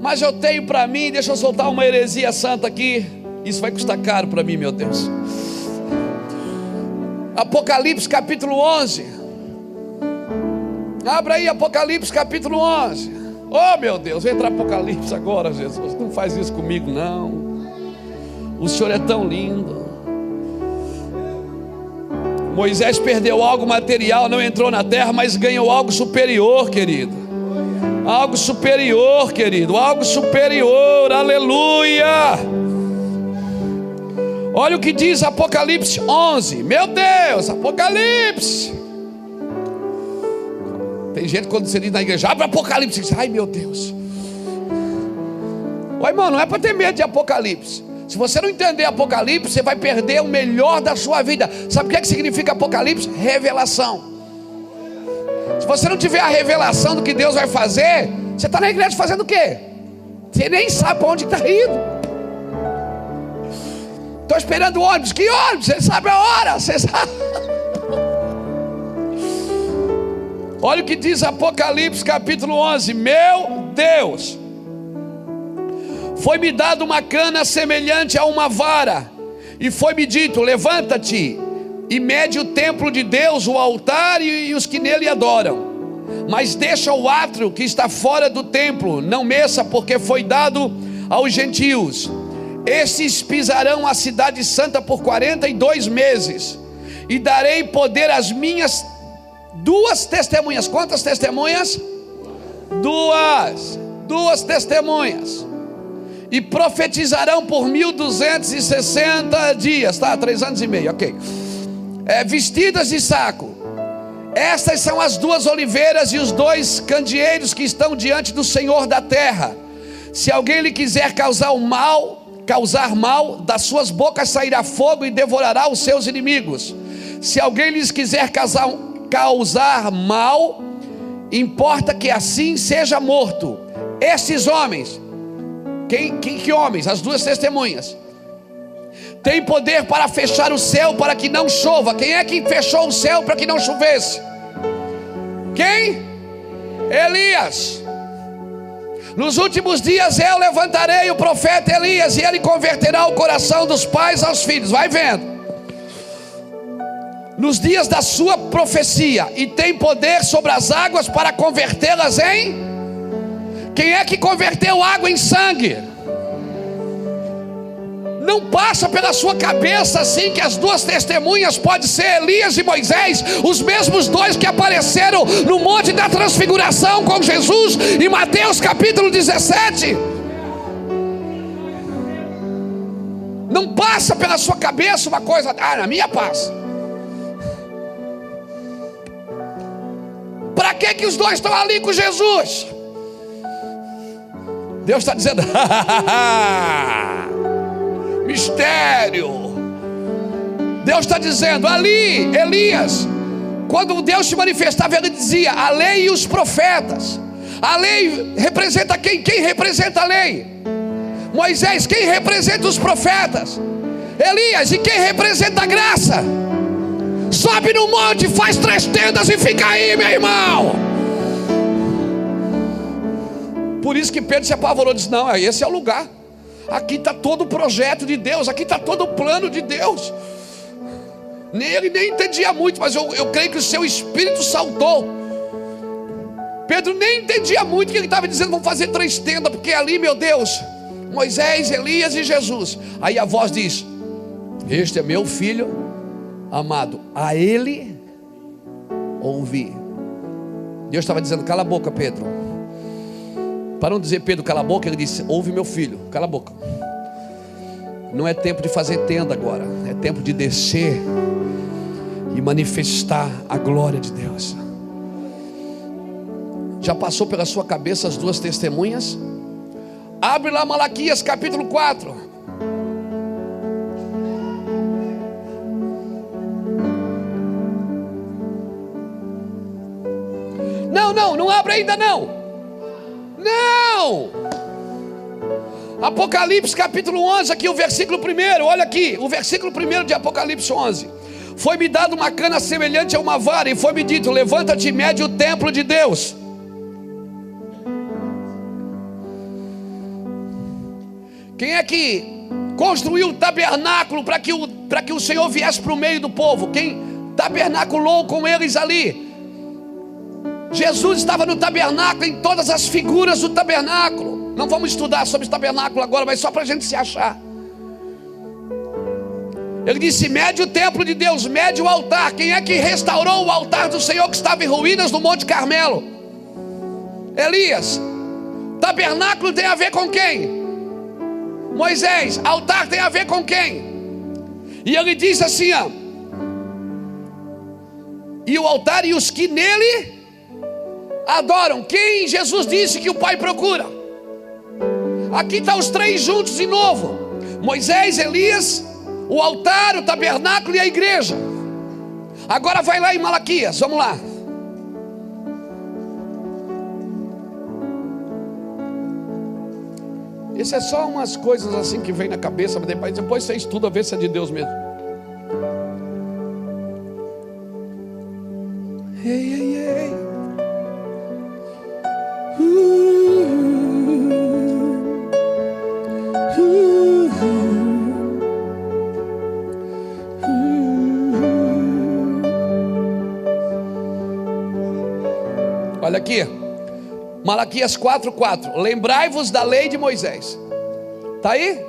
Mas eu tenho para mim, deixa eu soltar uma heresia santa aqui. Isso vai custar caro para mim, meu Deus. Apocalipse capítulo 11. Abra aí Apocalipse capítulo 11. Oh meu Deus, entra Apocalipse agora, Jesus. Não faz isso comigo, não. O Senhor é tão lindo. Moisés perdeu algo material, não entrou na terra, mas ganhou algo superior, querido. Algo superior, querido. Algo superior, aleluia. Olha o que diz Apocalipse 11. Meu Deus, Apocalipse. Tem gente quando você diz na igreja, abre Apocalipse, diz, ai meu Deus. Oi, irmão, não é para ter medo de Apocalipse. Se você não entender Apocalipse, você vai perder o melhor da sua vida. Sabe o que, é que significa Apocalipse? Revelação. Se você não tiver a revelação do que Deus vai fazer, você está na igreja fazendo o quê? Você nem sabe para onde está indo. Estou esperando o ônibus. Que ônibus? Você sabe a hora. Você sabe. Olha o que diz Apocalipse capítulo 11: Meu Deus, foi-me dado uma cana semelhante a uma vara, e foi-me dito: Levanta-te e mede o templo de Deus, o altar e os que nele adoram. Mas deixa o átrio que está fora do templo, não meça, porque foi dado aos gentios. Esses pisarão a cidade santa por 42 meses, e darei poder às minhas duas testemunhas. Quantas testemunhas? Duas. Duas testemunhas. E profetizarão por 1260 dias, tá? Três anos e meio, ok. É, vestidas de saco. Estas são as duas oliveiras e os dois candeeiros que estão diante do Senhor da terra. Se alguém lhe quiser causar o mal, causar mal, das suas bocas sairá fogo e devorará os seus inimigos. Se alguém lhes quiser causar, causar mal, importa que assim seja morto. Esses homens, quem, quem, que homens? As duas testemunhas, tem poder para fechar o céu para que não chova. Quem é que fechou o céu para que não chovesse? Quem? Elias. Nos últimos dias eu levantarei o profeta Elias e ele converterá o coração dos pais aos filhos. Vai vendo. Nos dias da sua profecia, e tem poder sobre as águas para convertê-las em. Quem é que converteu água em sangue? Não passa pela sua cabeça assim que as duas testemunhas podem ser Elias e Moisés, os mesmos dois que apareceram no monte da transfiguração com Jesus em Mateus capítulo 17. Não passa pela sua cabeça uma coisa, ah, na minha passa. Para que que os dois estão ali com Jesus? Deus está dizendo, mistério. Deus está dizendo ali, Elias, quando Deus se manifestava, ele dizia: a lei e os profetas. A lei representa quem? Quem representa a lei? Moisés, quem representa os profetas? Elias, e quem representa a graça? Sobe no monte, faz três tendas e fica aí, meu irmão. Por isso que Pedro se apavorou, disse: Não, esse é o lugar. Aqui está todo o projeto de Deus, aqui está todo o plano de Deus. Nem ele nem entendia muito, mas eu, eu creio que o seu espírito saltou. Pedro nem entendia muito o que ele estava dizendo, vamos fazer três tendas, porque ali, meu Deus, Moisés, Elias e Jesus. Aí a voz diz: Este é meu filho amado, a ele ouvi. Deus estava dizendo: Cala a boca, Pedro. Para não dizer Pedro, cala a boca, ele disse: Ouve meu filho, cala a boca. Não é tempo de fazer tenda agora, é tempo de descer e manifestar a glória de Deus. Já passou pela sua cabeça as duas testemunhas? Abre lá Malaquias capítulo 4. Não, não, abre ainda não. Não! Apocalipse capítulo 11, aqui o versículo 1, olha aqui, o versículo 1 de Apocalipse 11. Foi-me dado uma cana semelhante a uma vara, e foi-me dito: Levanta-te e mede o templo de Deus. Quem é que construiu o tabernáculo para que, o, que o Senhor viesse para o meio do povo? Quem tabernaculou com eles ali? Jesus estava no tabernáculo, em todas as figuras do tabernáculo. Não vamos estudar sobre o tabernáculo agora, mas só para a gente se achar. Ele disse: mede o templo de Deus, mede o altar. Quem é que restaurou o altar do Senhor que estava em ruínas no Monte Carmelo? Elias. Tabernáculo tem a ver com quem? Moisés. Altar tem a ver com quem? E ele disse assim: ó, e o altar e os que nele adoram quem Jesus disse que o Pai procura. Aqui estão tá os três juntos de novo: Moisés, Elias, o altar, o tabernáculo e a igreja. Agora vai lá em Malaquias, vamos lá. Isso é só umas coisas assim que vem na cabeça, mas depois, depois você estuda ver se é de Deus mesmo. Ei, ei, ei. Aqui, Malaquias 4,4: Lembrai-vos da lei de Moisés. Está aí?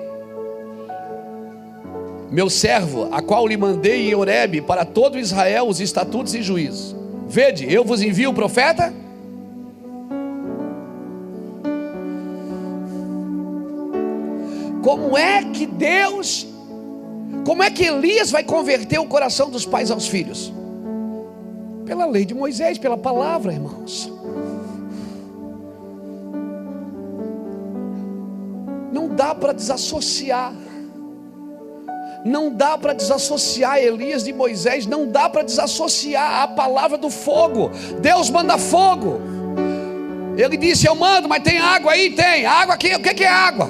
Meu servo, a qual lhe mandei em Horebe para todo Israel os estatutos e juízos. Vede, eu vos envio o profeta Como é que Deus, como é que Elias vai converter o coração dos pais aos filhos? Pela lei de Moisés, pela palavra, irmãos. Não dá para desassociar. Não dá para desassociar Elias de Moisés, não dá para desassociar a palavra do fogo. Deus manda fogo. Ele disse: Eu mando, mas tem água aí? Tem. Água aqui, o que é água?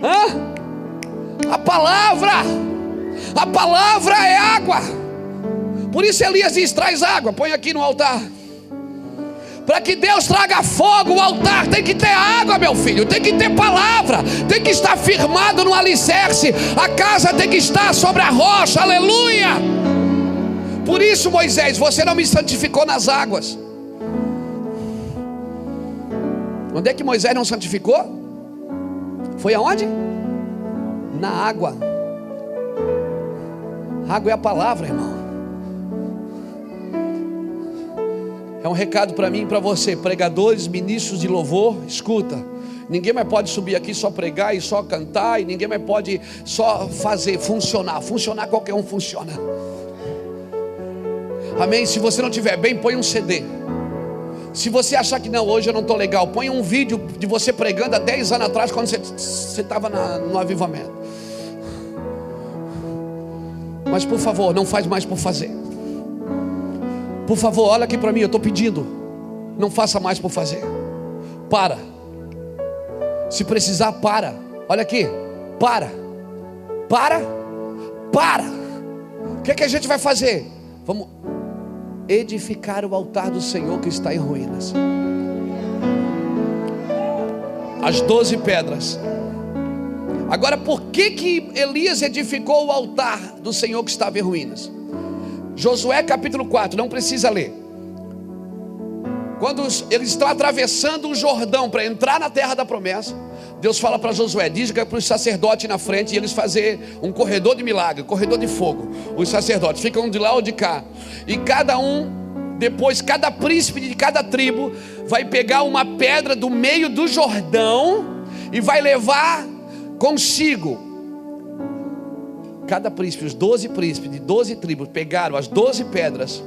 Hã? A palavra, a palavra é água. Por isso Elias diz: traz água, põe aqui no altar. Para que Deus traga fogo, o altar tem que ter água, meu filho, tem que ter palavra, tem que estar firmado no alicerce, a casa tem que estar sobre a rocha, aleluia. Por isso, Moisés, você não me santificou nas águas. Onde é que Moisés não santificou? Foi aonde? Na água. água é a palavra, irmão. É um recado para mim e para você, pregadores, ministros de louvor, escuta. Ninguém mais pode subir aqui só pregar e só cantar, e ninguém mais pode só fazer funcionar. Funcionar qualquer um funciona. Amém? Se você não estiver bem, põe um CD. Se você achar que não, hoje eu não estou legal, põe um vídeo de você pregando há 10 anos atrás, quando você estava no avivamento. Mas por favor, não faz mais por fazer. Por favor, olha aqui para mim, eu estou pedindo. Não faça mais por fazer. Para. Se precisar, para. Olha aqui. Para. Para. Para. O que, é que a gente vai fazer? Vamos edificar o altar do Senhor que está em ruínas. As doze pedras. Agora, por que que Elias edificou o altar do Senhor que estava em ruínas? Josué capítulo 4, não precisa ler. Quando eles estão atravessando o Jordão para entrar na terra da promessa, Deus fala para Josué: diz para os sacerdotes na frente e eles fazer um corredor de milagre, corredor de fogo. Os sacerdotes ficam de lá ou de cá, e cada um, depois, cada príncipe de cada tribo vai pegar uma pedra do meio do Jordão e vai levar consigo cada príncipe, os doze príncipes de doze tribos, pegaram as doze pedras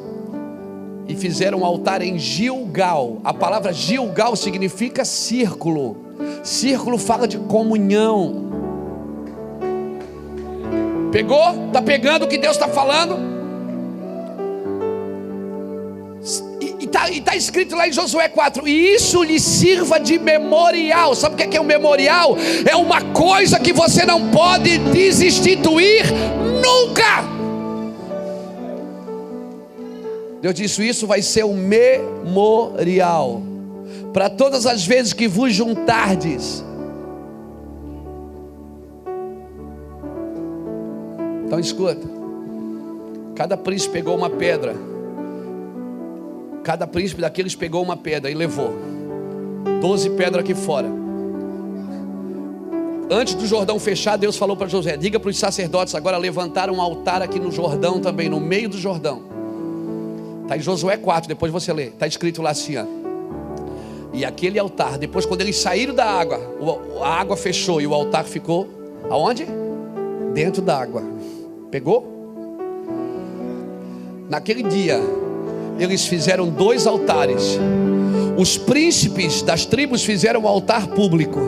e fizeram um altar em Gilgal. A palavra Gilgal significa círculo. Círculo fala de comunhão. Pegou? Está pegando o que Deus está falando? Está tá escrito lá em Josué 4: e isso lhe sirva de memorial. Sabe o que é, que é um memorial? É uma coisa que você não pode desinstituir nunca. Deus disse: Isso vai ser um memorial para todas as vezes que vos juntardes. Então escuta. Cada príncipe pegou uma pedra Cada príncipe daqueles pegou uma pedra e levou. Doze pedras aqui fora. Antes do Jordão fechar, Deus falou para José: diga para os sacerdotes agora levantar um altar aqui no Jordão também, no meio do Jordão. Está em Josué 4, depois você lê. Está escrito lá assim: ó. E aquele altar, depois quando eles saíram da água, a água fechou e o altar ficou aonde? Dentro da água. Pegou? Naquele dia, eles fizeram dois altares. Os príncipes das tribos fizeram um altar público,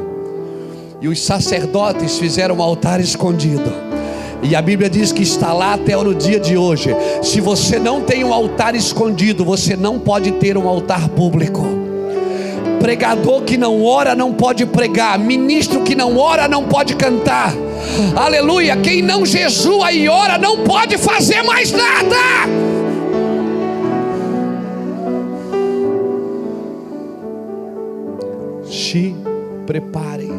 e os sacerdotes fizeram um altar escondido. E a Bíblia diz que está lá até no dia de hoje. Se você não tem um altar escondido, você não pode ter um altar público. Pregador que não ora não pode pregar, ministro que não ora não pode cantar. Aleluia! Quem não jejua e ora não pode fazer mais nada. Te preparem.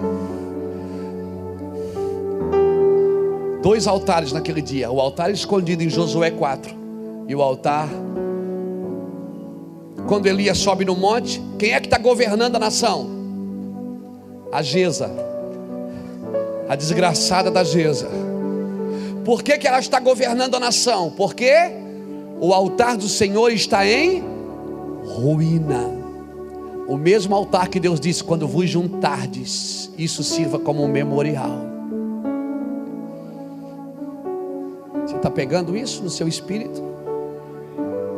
Dois altares naquele dia: o altar escondido em Josué 4 e o altar. Quando Elias sobe no monte, quem é que está governando a nação? A Geza, a desgraçada da Geza. Por que, que ela está governando a nação? Porque o altar do Senhor está em ruína. O mesmo altar que Deus disse: quando vos juntardes, isso sirva como um memorial. Você está pegando isso no seu espírito?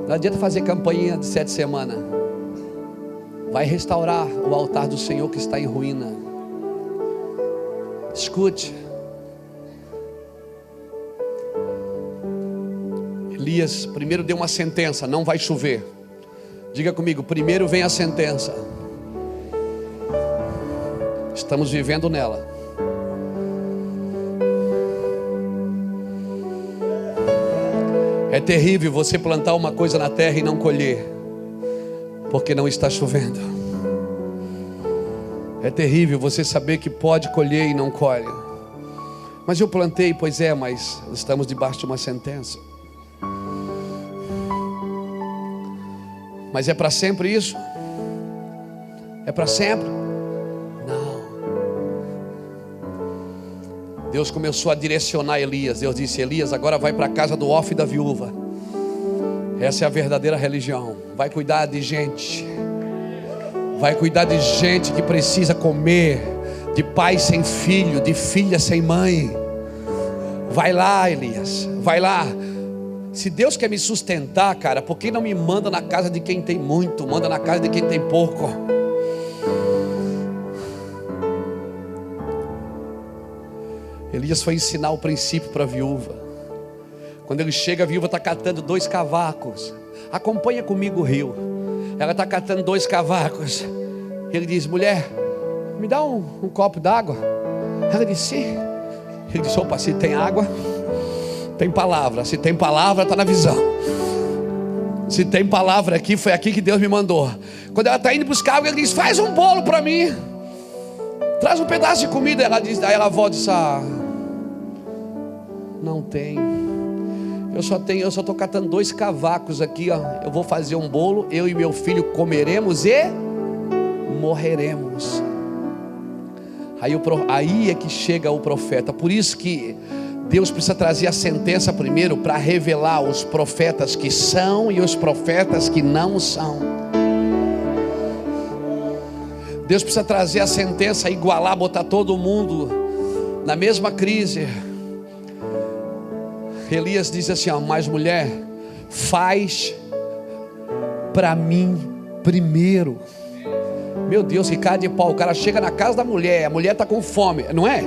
Não adianta fazer campanha de sete semanas. Vai restaurar o altar do Senhor que está em ruína. Escute. Elias primeiro deu uma sentença: não vai chover. Diga comigo, primeiro vem a sentença. Estamos vivendo nela. É terrível você plantar uma coisa na terra e não colher, porque não está chovendo. É terrível você saber que pode colher e não colhe. Mas eu plantei, pois é, mas estamos debaixo de uma sentença. Mas é para sempre isso? É para sempre? Não. Deus começou a direcionar Elias. Deus disse: Elias, agora vai para a casa do off da viúva. Essa é a verdadeira religião. Vai cuidar de gente. Vai cuidar de gente que precisa comer, de pai sem filho, de filha sem mãe. Vai lá, Elias. Vai lá. Se Deus quer me sustentar, cara, por que não me manda na casa de quem tem muito? Manda na casa de quem tem pouco. Elias foi ensinar o princípio para a viúva. Quando ele chega, a viúva está catando dois cavacos. Acompanha comigo o rio. Ela está catando dois cavacos. Ele diz: Mulher, me dá um, um copo d'água. Ela disse: Sim. Ele disse: Opa, se tem água, tem palavra. Se tem palavra, está na visão. Se tem palavra aqui, foi aqui que Deus me mandou. Quando ela está indo buscar ele diz: Faz um bolo para mim. Traz um pedaço de comida. Ela diz, aí ela volta e diz: ah, Não tem. Eu só tenho, eu só estou catando dois cavacos aqui, ó. Eu vou fazer um bolo, eu e meu filho comeremos e morreremos. Aí, aí é que chega o profeta. Por isso que Deus precisa trazer a sentença primeiro para revelar os profetas que são e os profetas que não são. Deus precisa trazer a sentença, igualar, botar todo mundo na mesma crise. Elias diz assim: ó, mas mulher, faz para mim primeiro. Meu Deus, Ricardo de pau. O cara chega na casa da mulher, a mulher está com fome, não é?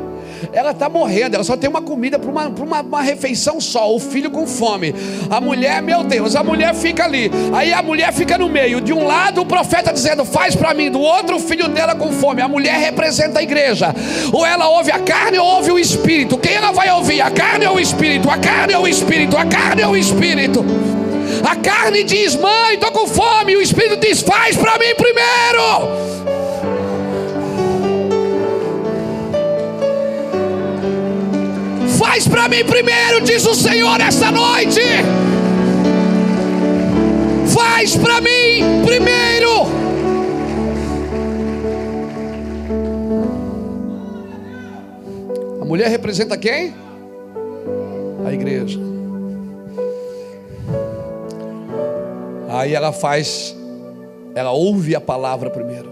Ela está morrendo, ela só tem uma comida para uma, uma, uma, refeição só. O filho com fome. A mulher, meu Deus, a mulher fica ali. Aí a mulher fica no meio. De um lado, o profeta dizendo, faz para mim. Do outro, o filho dela com fome. A mulher representa a igreja. Ou ela ouve a carne ou ouve o espírito. Quem ela vai ouvir? A carne ou o espírito? A carne ou o espírito? A carne ou o espírito? A carne diz, mãe, estou com fome. O espírito diz, faz para mim primeiro. Faz para mim primeiro, diz o Senhor esta noite. Faz para mim primeiro. A mulher representa quem? A igreja. Aí ela faz, ela ouve a palavra primeiro.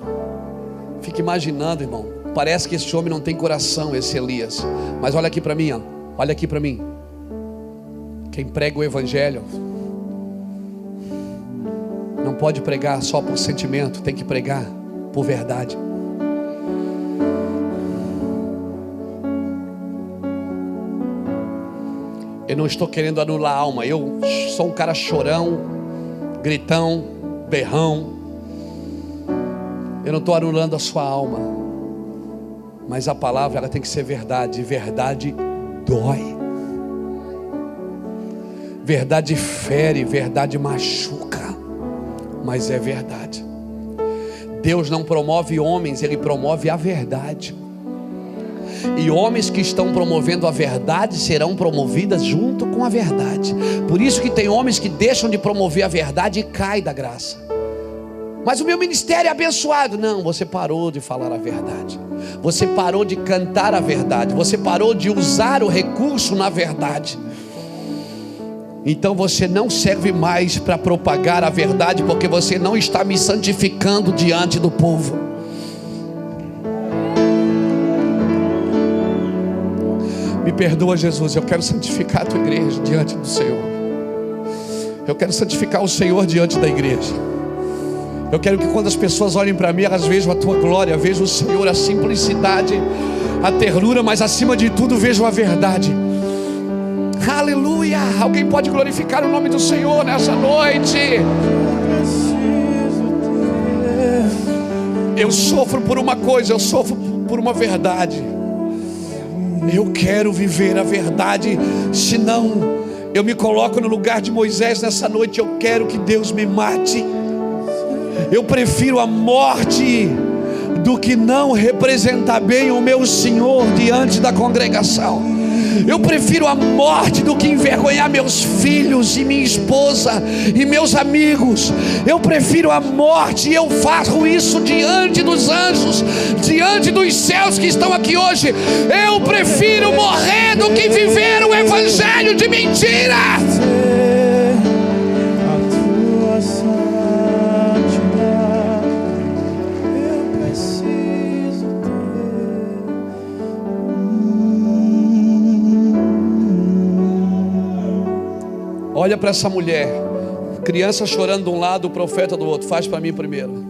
Fica imaginando, irmão. Parece que esse homem não tem coração, esse Elias. Mas olha aqui para mim, ó. Olha aqui para mim. Quem prega o evangelho não pode pregar só por sentimento, tem que pregar por verdade. Eu não estou querendo anular a alma. Eu sou um cara chorão, gritão, berrão. Eu não estou anulando a sua alma, mas a palavra ela tem que ser verdade, verdade dói, verdade fere, verdade machuca, mas é verdade. Deus não promove homens, Ele promove a verdade. E homens que estão promovendo a verdade serão promovidas junto com a verdade. Por isso que tem homens que deixam de promover a verdade e cai da graça. Mas o meu ministério é abençoado. Não, você parou de falar a verdade. Você parou de cantar a verdade. Você parou de usar o recurso na verdade. Então você não serve mais para propagar a verdade, porque você não está me santificando diante do povo. Me perdoa, Jesus. Eu quero santificar a tua igreja diante do Senhor. Eu quero santificar o Senhor diante da igreja. Eu quero que quando as pessoas olhem para mim, elas vejam a tua glória, vejam o Senhor, a simplicidade, a ternura, mas acima de tudo vejam a verdade. Aleluia! Alguém pode glorificar o nome do Senhor nessa noite. Eu sofro por uma coisa, eu sofro por uma verdade. Eu quero viver a verdade, senão Eu me coloco no lugar de Moisés nessa noite. Eu quero que Deus me mate. Eu prefiro a morte do que não representar bem o meu Senhor diante da congregação. Eu prefiro a morte do que envergonhar meus filhos e minha esposa e meus amigos. Eu prefiro a morte e eu faço isso diante dos anjos, diante dos céus que estão aqui hoje. Eu prefiro morrer do que viver um evangelho de mentira. Olha para essa mulher, criança chorando de um lado, o profeta do outro. Faz para mim primeiro.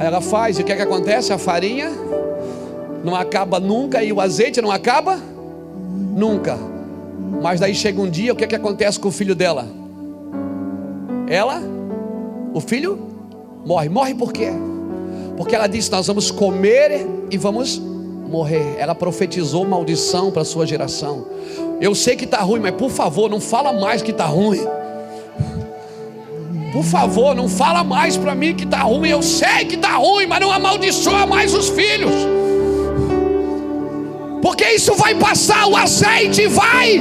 Aí ela faz, e o que é que acontece? A farinha não acaba nunca e o azeite não acaba nunca. Mas daí chega um dia, o que é que acontece com o filho dela? Ela, o filho, morre. Morre por quê? Porque ela disse: Nós vamos comer e vamos morrer. Ela profetizou maldição para sua geração. Eu sei que está ruim, mas por favor, não fala mais que está ruim. Por favor, não fala mais para mim que está ruim. Eu sei que está ruim, mas não amaldiçoa mais os filhos. Porque isso vai passar, o azeite vai,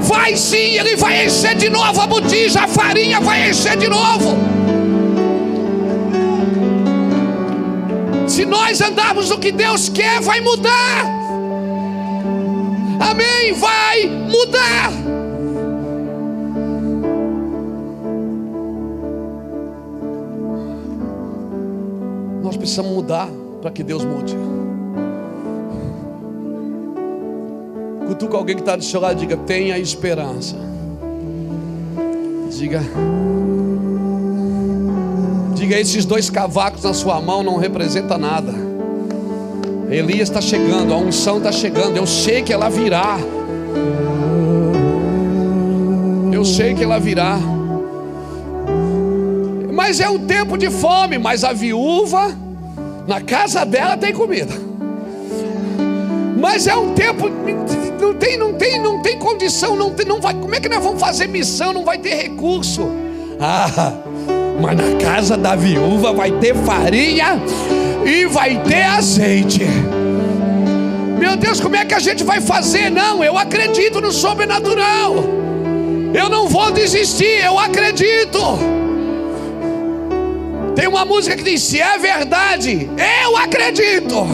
vai sim, ele vai encher de novo a botija, a farinha vai encher de novo. Se nós andarmos no que Deus quer, vai mudar. Amém? Vai mudar. Nós precisamos mudar para que Deus mude. Cutuca alguém que está do seu lado diga: tenha esperança. Diga. Diga: esses dois cavacos na sua mão não representam nada. Elias está chegando, a unção está chegando. Eu sei que ela virá. Eu sei que ela virá. Mas é um tempo de fome. Mas a viúva, na casa dela tem comida. Mas é um tempo. Não tem, não tem, não tem condição, não, tem, não vai. Como é que nós vamos fazer missão? Não vai ter recurso. Ah, mas na casa da viúva vai ter farinha e vai ter azeite. Meu Deus, como é que a gente vai fazer? Não, eu acredito no sobrenatural. Eu não vou desistir, eu acredito. Tem uma música que diz: Se é verdade, eu acredito.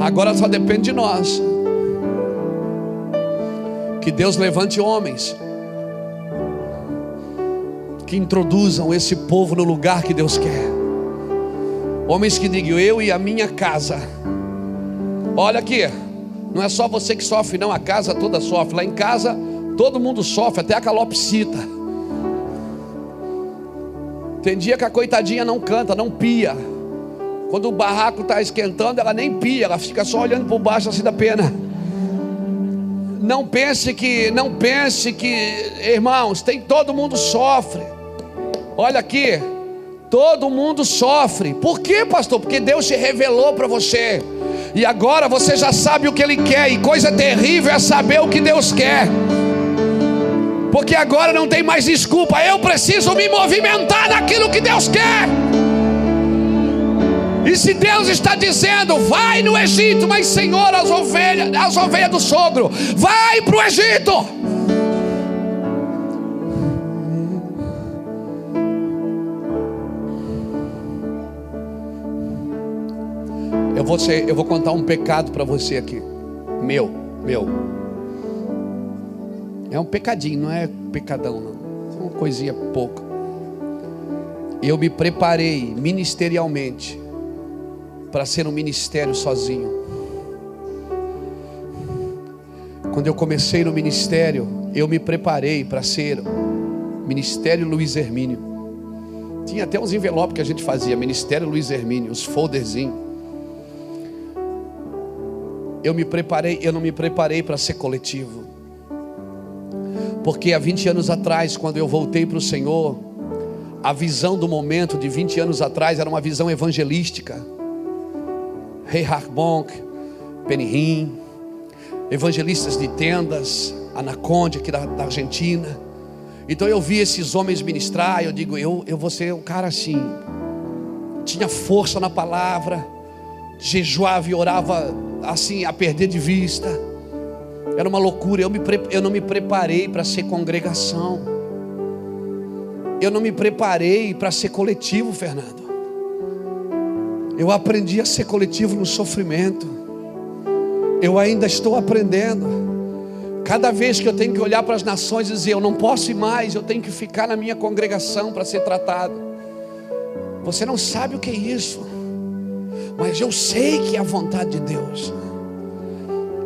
Agora só depende de nós. Que Deus levante homens que introduzam esse povo no lugar que Deus quer. Homens que digam, eu e a minha casa. Olha aqui, não é só você que sofre, não, a casa toda sofre. Lá em casa, todo mundo sofre, até a calopsita. Tem dia que a coitadinha não canta, não pia. Quando o barraco está esquentando, ela nem pia, ela fica só olhando por baixo assim da pena. Não pense que, não pense que, irmãos, tem todo mundo sofre. Olha aqui, Todo mundo sofre. Por quê, pastor? Porque Deus se revelou para você. E agora você já sabe o que Ele quer. E coisa terrível é saber o que Deus quer. Porque agora não tem mais desculpa. Eu preciso me movimentar naquilo que Deus quer. E se Deus está dizendo, vai no Egito, mas Senhor, as ovelhas, as ovelhas do sogro, vai para o Egito. Eu vou, ser, eu vou contar um pecado para você aqui. Meu, meu. É um pecadinho, não é pecadão, não. É uma coisinha pouca. Eu me preparei ministerialmente para ser um ministério sozinho. Quando eu comecei no ministério, eu me preparei para ser Ministério Luiz Hermínio. Tinha até uns envelopes que a gente fazia, Ministério Luiz Hermínio, os folderzinhos eu me preparei, eu não me preparei para ser coletivo. Porque há 20 anos atrás, quando eu voltei para o Senhor, a visão do momento de 20 anos atrás era uma visão evangelística. Rei Harbonk, Penihim, evangelistas de tendas, Anaconde, aqui da, da Argentina. Então eu vi esses homens ministrar, eu digo, eu, eu vou ser um cara assim, tinha força na palavra, jejuava e orava assim, a perder de vista. Era uma loucura, eu, me, eu não me preparei para ser congregação. Eu não me preparei para ser coletivo, Fernando. Eu aprendi a ser coletivo no sofrimento. Eu ainda estou aprendendo. Cada vez que eu tenho que olhar para as nações e dizer, eu não posso ir mais, eu tenho que ficar na minha congregação para ser tratado. Você não sabe o que é isso, mas eu sei que é a vontade de Deus.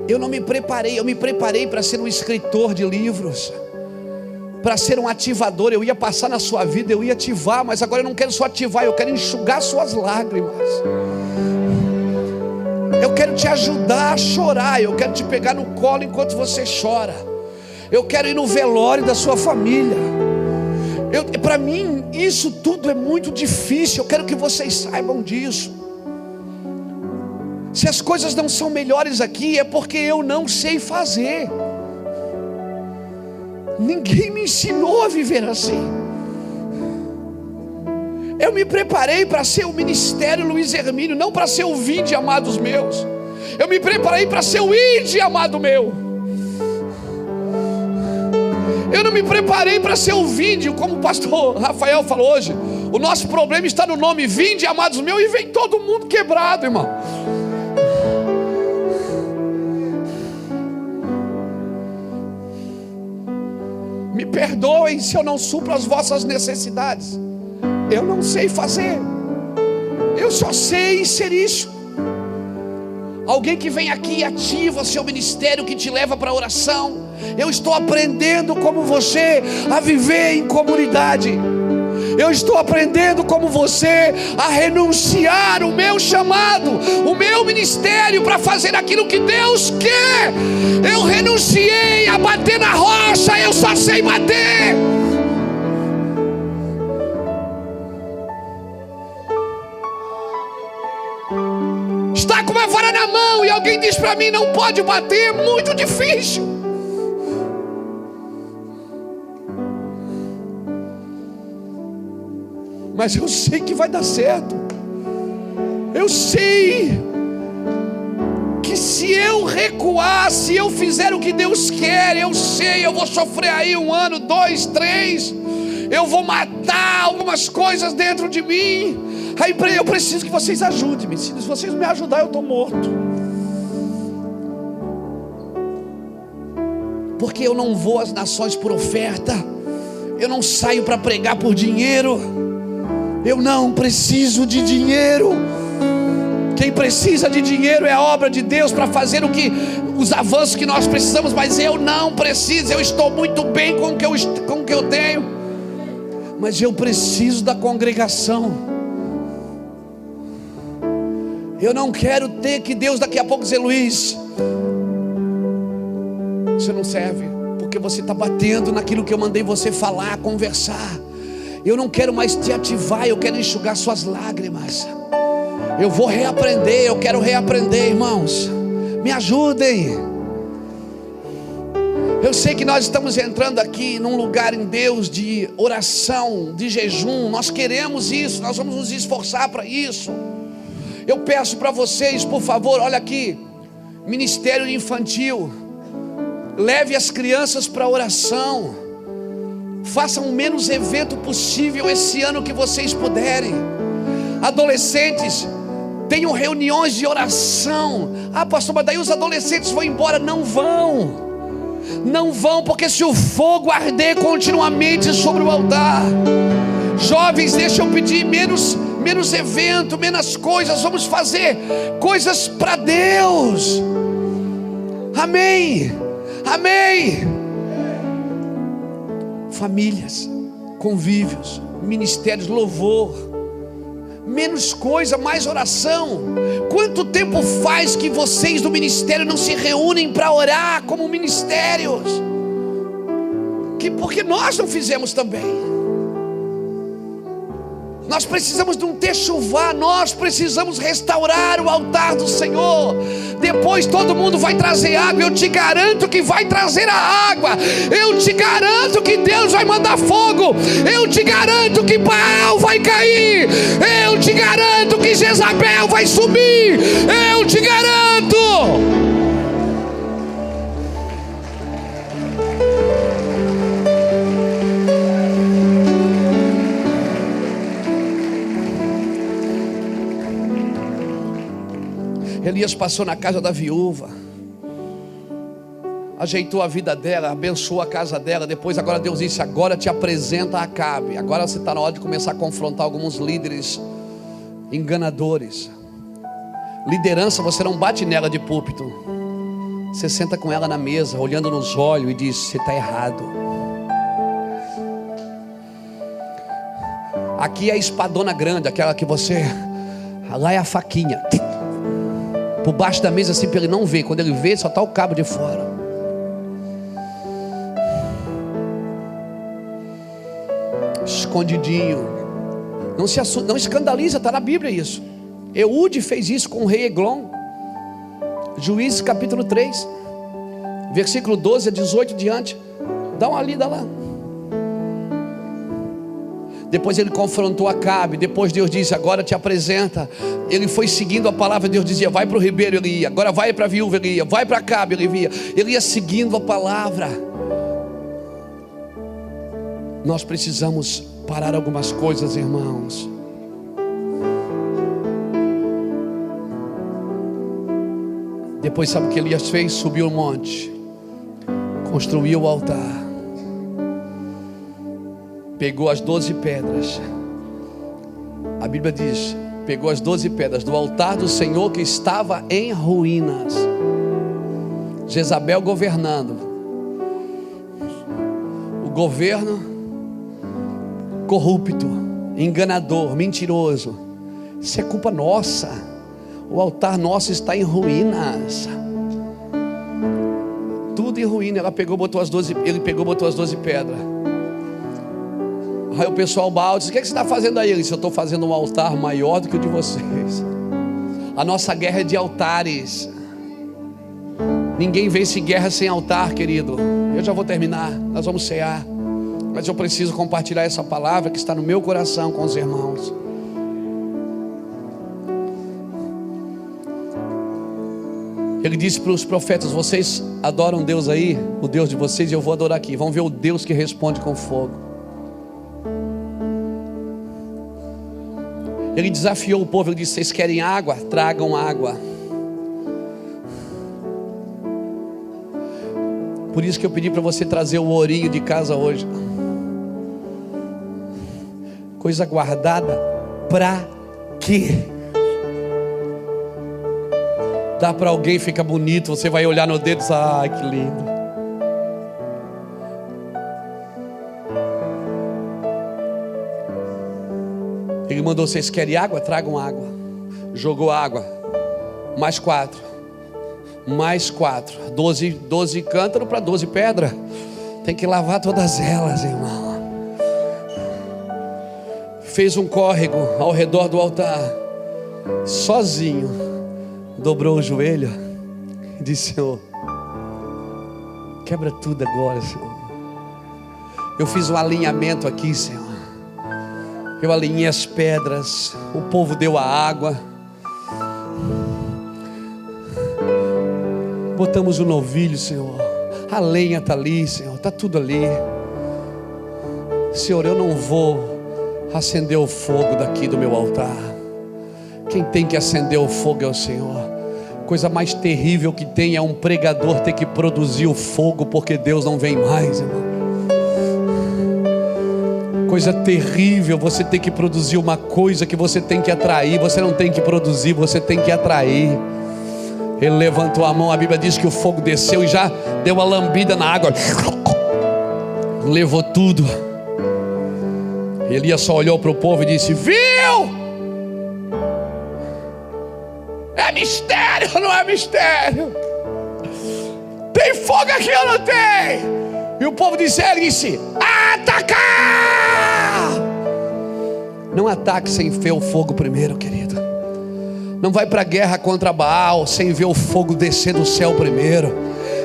Eu não me preparei, eu me preparei para ser um escritor de livros, para ser um ativador. Eu ia passar na sua vida, eu ia ativar, mas agora eu não quero só ativar, eu quero enxugar suas lágrimas. Eu quero te ajudar a chorar. Eu quero te pegar no colo enquanto você chora. Eu quero ir no velório da sua família. Para mim, isso tudo é muito difícil. Eu quero que vocês saibam disso. Se as coisas não são melhores aqui, é porque eu não sei fazer. Ninguém me ensinou a viver assim. Eu me preparei para ser o ministério Luiz Hermínio, não para ser o vinde, amados meus. Eu me preparei para ser o ide, amado meu. Eu não me preparei para ser o vinde, como o pastor Rafael falou hoje. O nosso problema está no nome vinde, amados meus, e vem todo mundo quebrado, irmão. Me perdoem se eu não supro as vossas necessidades. Eu não sei fazer. Eu só sei ser isso. Alguém que vem aqui e ativa seu ministério, que te leva para a oração. Eu estou aprendendo como você a viver em comunidade. Eu estou aprendendo como você a renunciar o meu chamado, o meu ministério para fazer aquilo que Deus quer. Eu renunciei a bater na rocha, eu só sei bater. com uma vara na mão e alguém diz para mim não pode bater, é muito difícil. Mas eu sei que vai dar certo. Eu sei que se eu recuar, se eu fizer o que Deus quer, eu sei, eu vou sofrer aí um ano, dois, três, eu vou matar algumas coisas dentro de mim, Aí eu preciso que vocês ajudem-me. Se vocês me ajudarem, eu estou morto. Porque eu não vou às nações por oferta. Eu não saio para pregar por dinheiro. Eu não preciso de dinheiro. Quem precisa de dinheiro é a obra de Deus para fazer o que os avanços que nós precisamos, mas eu não preciso. Eu estou muito bem com o que eu, com o que eu tenho. Mas eu preciso da congregação. Eu não quero ter que Deus daqui a pouco dizer, Luiz, você não serve, porque você está batendo naquilo que eu mandei você falar, conversar. Eu não quero mais te ativar, eu quero enxugar suas lágrimas. Eu vou reaprender, eu quero reaprender, irmãos. Me ajudem. Eu sei que nós estamos entrando aqui num lugar em Deus de oração, de jejum. Nós queremos isso, nós vamos nos esforçar para isso. Eu peço para vocês, por favor, olha aqui, ministério infantil, leve as crianças para oração, façam o menos evento possível esse ano que vocês puderem. Adolescentes, tenham reuniões de oração. Ah, pastor, mas daí os adolescentes vão embora? Não vão. Não vão, porque se o fogo arder continuamente sobre o altar, jovens, deixa eu pedir menos menos evento, menos coisas, vamos fazer coisas para Deus. Amém. Amém. Famílias, convívios, ministérios, louvor. Menos coisa, mais oração. Quanto tempo faz que vocês do ministério não se reúnem para orar como ministérios? Que porque nós não fizemos também. Nós precisamos de um techuvá, nós precisamos restaurar o altar do Senhor. Depois todo mundo vai trazer água, eu te garanto que vai trazer a água. Eu te garanto que Deus vai mandar fogo. Eu te garanto que Baal vai cair. Eu te garanto que Jezabel vai sumir. Eu te garanto. Elias passou na casa da viúva, ajeitou a vida dela, abençoou a casa dela. Depois, agora Deus disse: Agora te apresenta a Acabe. Agora você está na hora de começar a confrontar alguns líderes enganadores. Liderança, você não bate nela de púlpito. Você senta com ela na mesa, olhando nos olhos e diz: Você está errado. Aqui é a espadona grande, aquela que você. Lá é a faquinha por baixo da mesa assim para ele não ver. Quando ele vê, só está o cabo de fora. Escondidinho. Não se assusta, não escandaliza, está na Bíblia isso. Eude fez isso com o rei Eglon. Juízes capítulo 3, versículo 12 a 18 diante. Dá uma lida lá. Depois ele confrontou Acabe. Depois Deus disse: Agora te apresenta. Ele foi seguindo a palavra. Deus dizia: Vai para o ribeiro, ele ia. Agora vai para a viúva, ele ia. Vai para Acabe, ele ia. Ele ia seguindo a palavra. Nós precisamos parar algumas coisas, irmãos. Depois, sabe o que Elias fez? Subiu o monte, construiu o altar pegou as doze pedras. A Bíblia diz: pegou as doze pedras do altar do Senhor que estava em ruínas. Jezabel governando. O governo corrupto, enganador, mentiroso. Isso é culpa nossa. O altar nosso está em ruínas. Tudo em ruína. Ela pegou, botou as 12, ele pegou, botou as doze pedras. Aí o pessoal Baal disse: O que, é que você está fazendo aí? Ele disse: Eu estou fazendo um altar maior do que o de vocês. A nossa guerra é de altares. Ninguém vence guerra sem altar, querido. Eu já vou terminar, nós vamos cear. Mas eu preciso compartilhar essa palavra que está no meu coração com os irmãos. Ele disse para os profetas: Vocês adoram Deus aí, o Deus de vocês, e eu vou adorar aqui. Vamos ver o Deus que responde com fogo. Ele desafiou o povo, ele disse: Vocês querem água? Tragam água. Por isso que eu pedi para você trazer o ourinho de casa hoje. Coisa guardada para quê? Dá para alguém, fica bonito, você vai olhar no dedo e diz, ai que lindo. Mandou: Vocês querem água? Tragam água. Jogou água. Mais quatro. Mais quatro. Doze, doze cântaros para doze pedras. Tem que lavar todas elas, irmão. Fez um córrego ao redor do altar. Sozinho. Dobrou o joelho. E disse: Senhor, quebra tudo agora, Senhor. Eu fiz um alinhamento aqui, Senhor. Eu alinhei as pedras, o povo deu a água. Botamos o novilho, Senhor. A lenha está ali, Senhor, está tudo ali. Senhor, eu não vou acender o fogo daqui do meu altar. Quem tem que acender o fogo é o Senhor. Coisa mais terrível que tem é um pregador ter que produzir o fogo porque Deus não vem mais, irmão coisa terrível você tem que produzir uma coisa que você tem que atrair. Você não tem que produzir, você tem que atrair. Ele levantou a mão, a Bíblia diz que o fogo desceu e já deu uma lambida na água, levou tudo. Elias só olhou para o povo e disse: Viu? É mistério, não é mistério? Tem fogo aqui ou não tem? E o povo disse: Ele disse: Atacar! Não ataque sem ver o fogo primeiro, querido. Não vai para a guerra contra Baal sem ver o fogo descer do céu primeiro.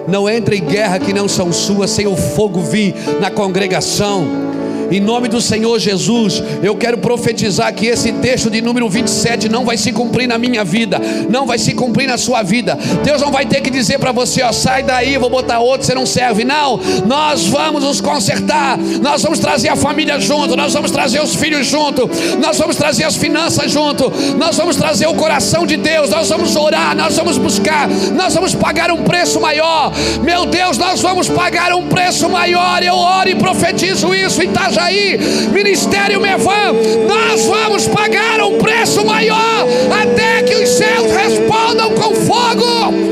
Não entre em guerra que não são suas sem o fogo vir na congregação. Em nome do Senhor Jesus, eu quero profetizar que esse texto de número 27 não vai se cumprir na minha vida, não vai se cumprir na sua vida. Deus não vai ter que dizer para você, ó, sai daí, vou botar outro, você não serve. Não, nós vamos nos consertar, nós vamos trazer a família junto, nós vamos trazer os filhos junto, nós vamos trazer as finanças junto, nós vamos trazer o coração de Deus, nós vamos orar, nós vamos buscar, nós vamos pagar um preço maior. Meu Deus, nós vamos pagar um preço maior. Eu oro e profetizo isso, Itaja aí, Ministério Mevan, nós vamos pagar um preço maior até que os céus respondam com fogo.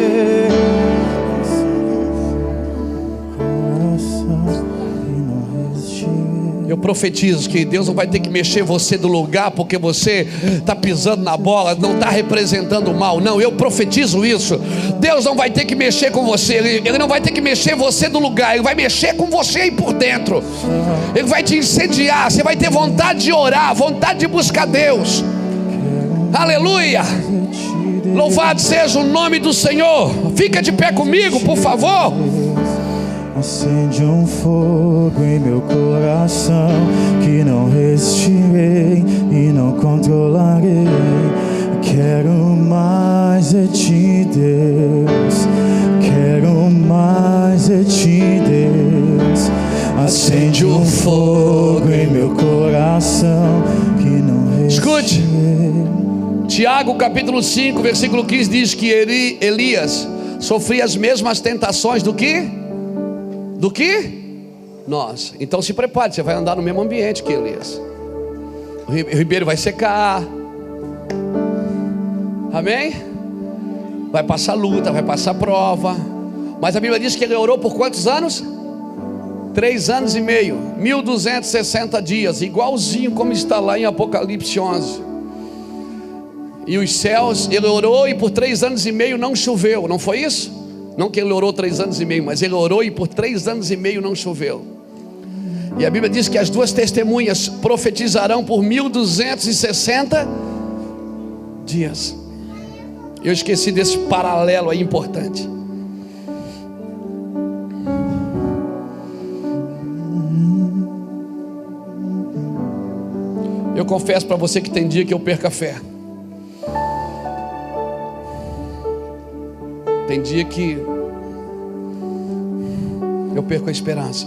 Profetizo que Deus não vai ter que mexer você do lugar porque você está pisando na bola, não está representando mal. Não, eu profetizo isso. Deus não vai ter que mexer com você, Ele não vai ter que mexer você do lugar, Ele vai mexer com você aí por dentro. Ele vai te incendiar, você vai ter vontade de orar, vontade de buscar Deus. Aleluia! Louvado seja o nome do Senhor. Fica de pé comigo, por favor. Acende um fogo em meu coração que não resistirei e não controlarei. Quero mais de ti, Deus. Quero mais de ti, Deus. Acende um fogo em meu coração que não Escute. resistirei. Tiago capítulo 5, versículo 15 diz que Eli- Elias sofria as mesmas tentações do que? Do que? Nós. Então se prepare, você vai andar no mesmo ambiente que Elias. O ri- o ribeiro vai secar. Amém? Vai passar luta, vai passar prova. Mas a Bíblia diz que ele orou por quantos anos? Três anos e meio, 1260 dias, igualzinho como está lá em Apocalipse 11. E os céus, ele orou e por três anos e meio não choveu, não foi isso? Não que ele orou três anos e meio, mas ele orou e por três anos e meio não choveu. E a Bíblia diz que as duas testemunhas profetizarão por 1260 dias. Eu esqueci desse paralelo aí importante. Eu confesso para você que tem dia que eu perco a fé. Tem dia que eu perco a esperança.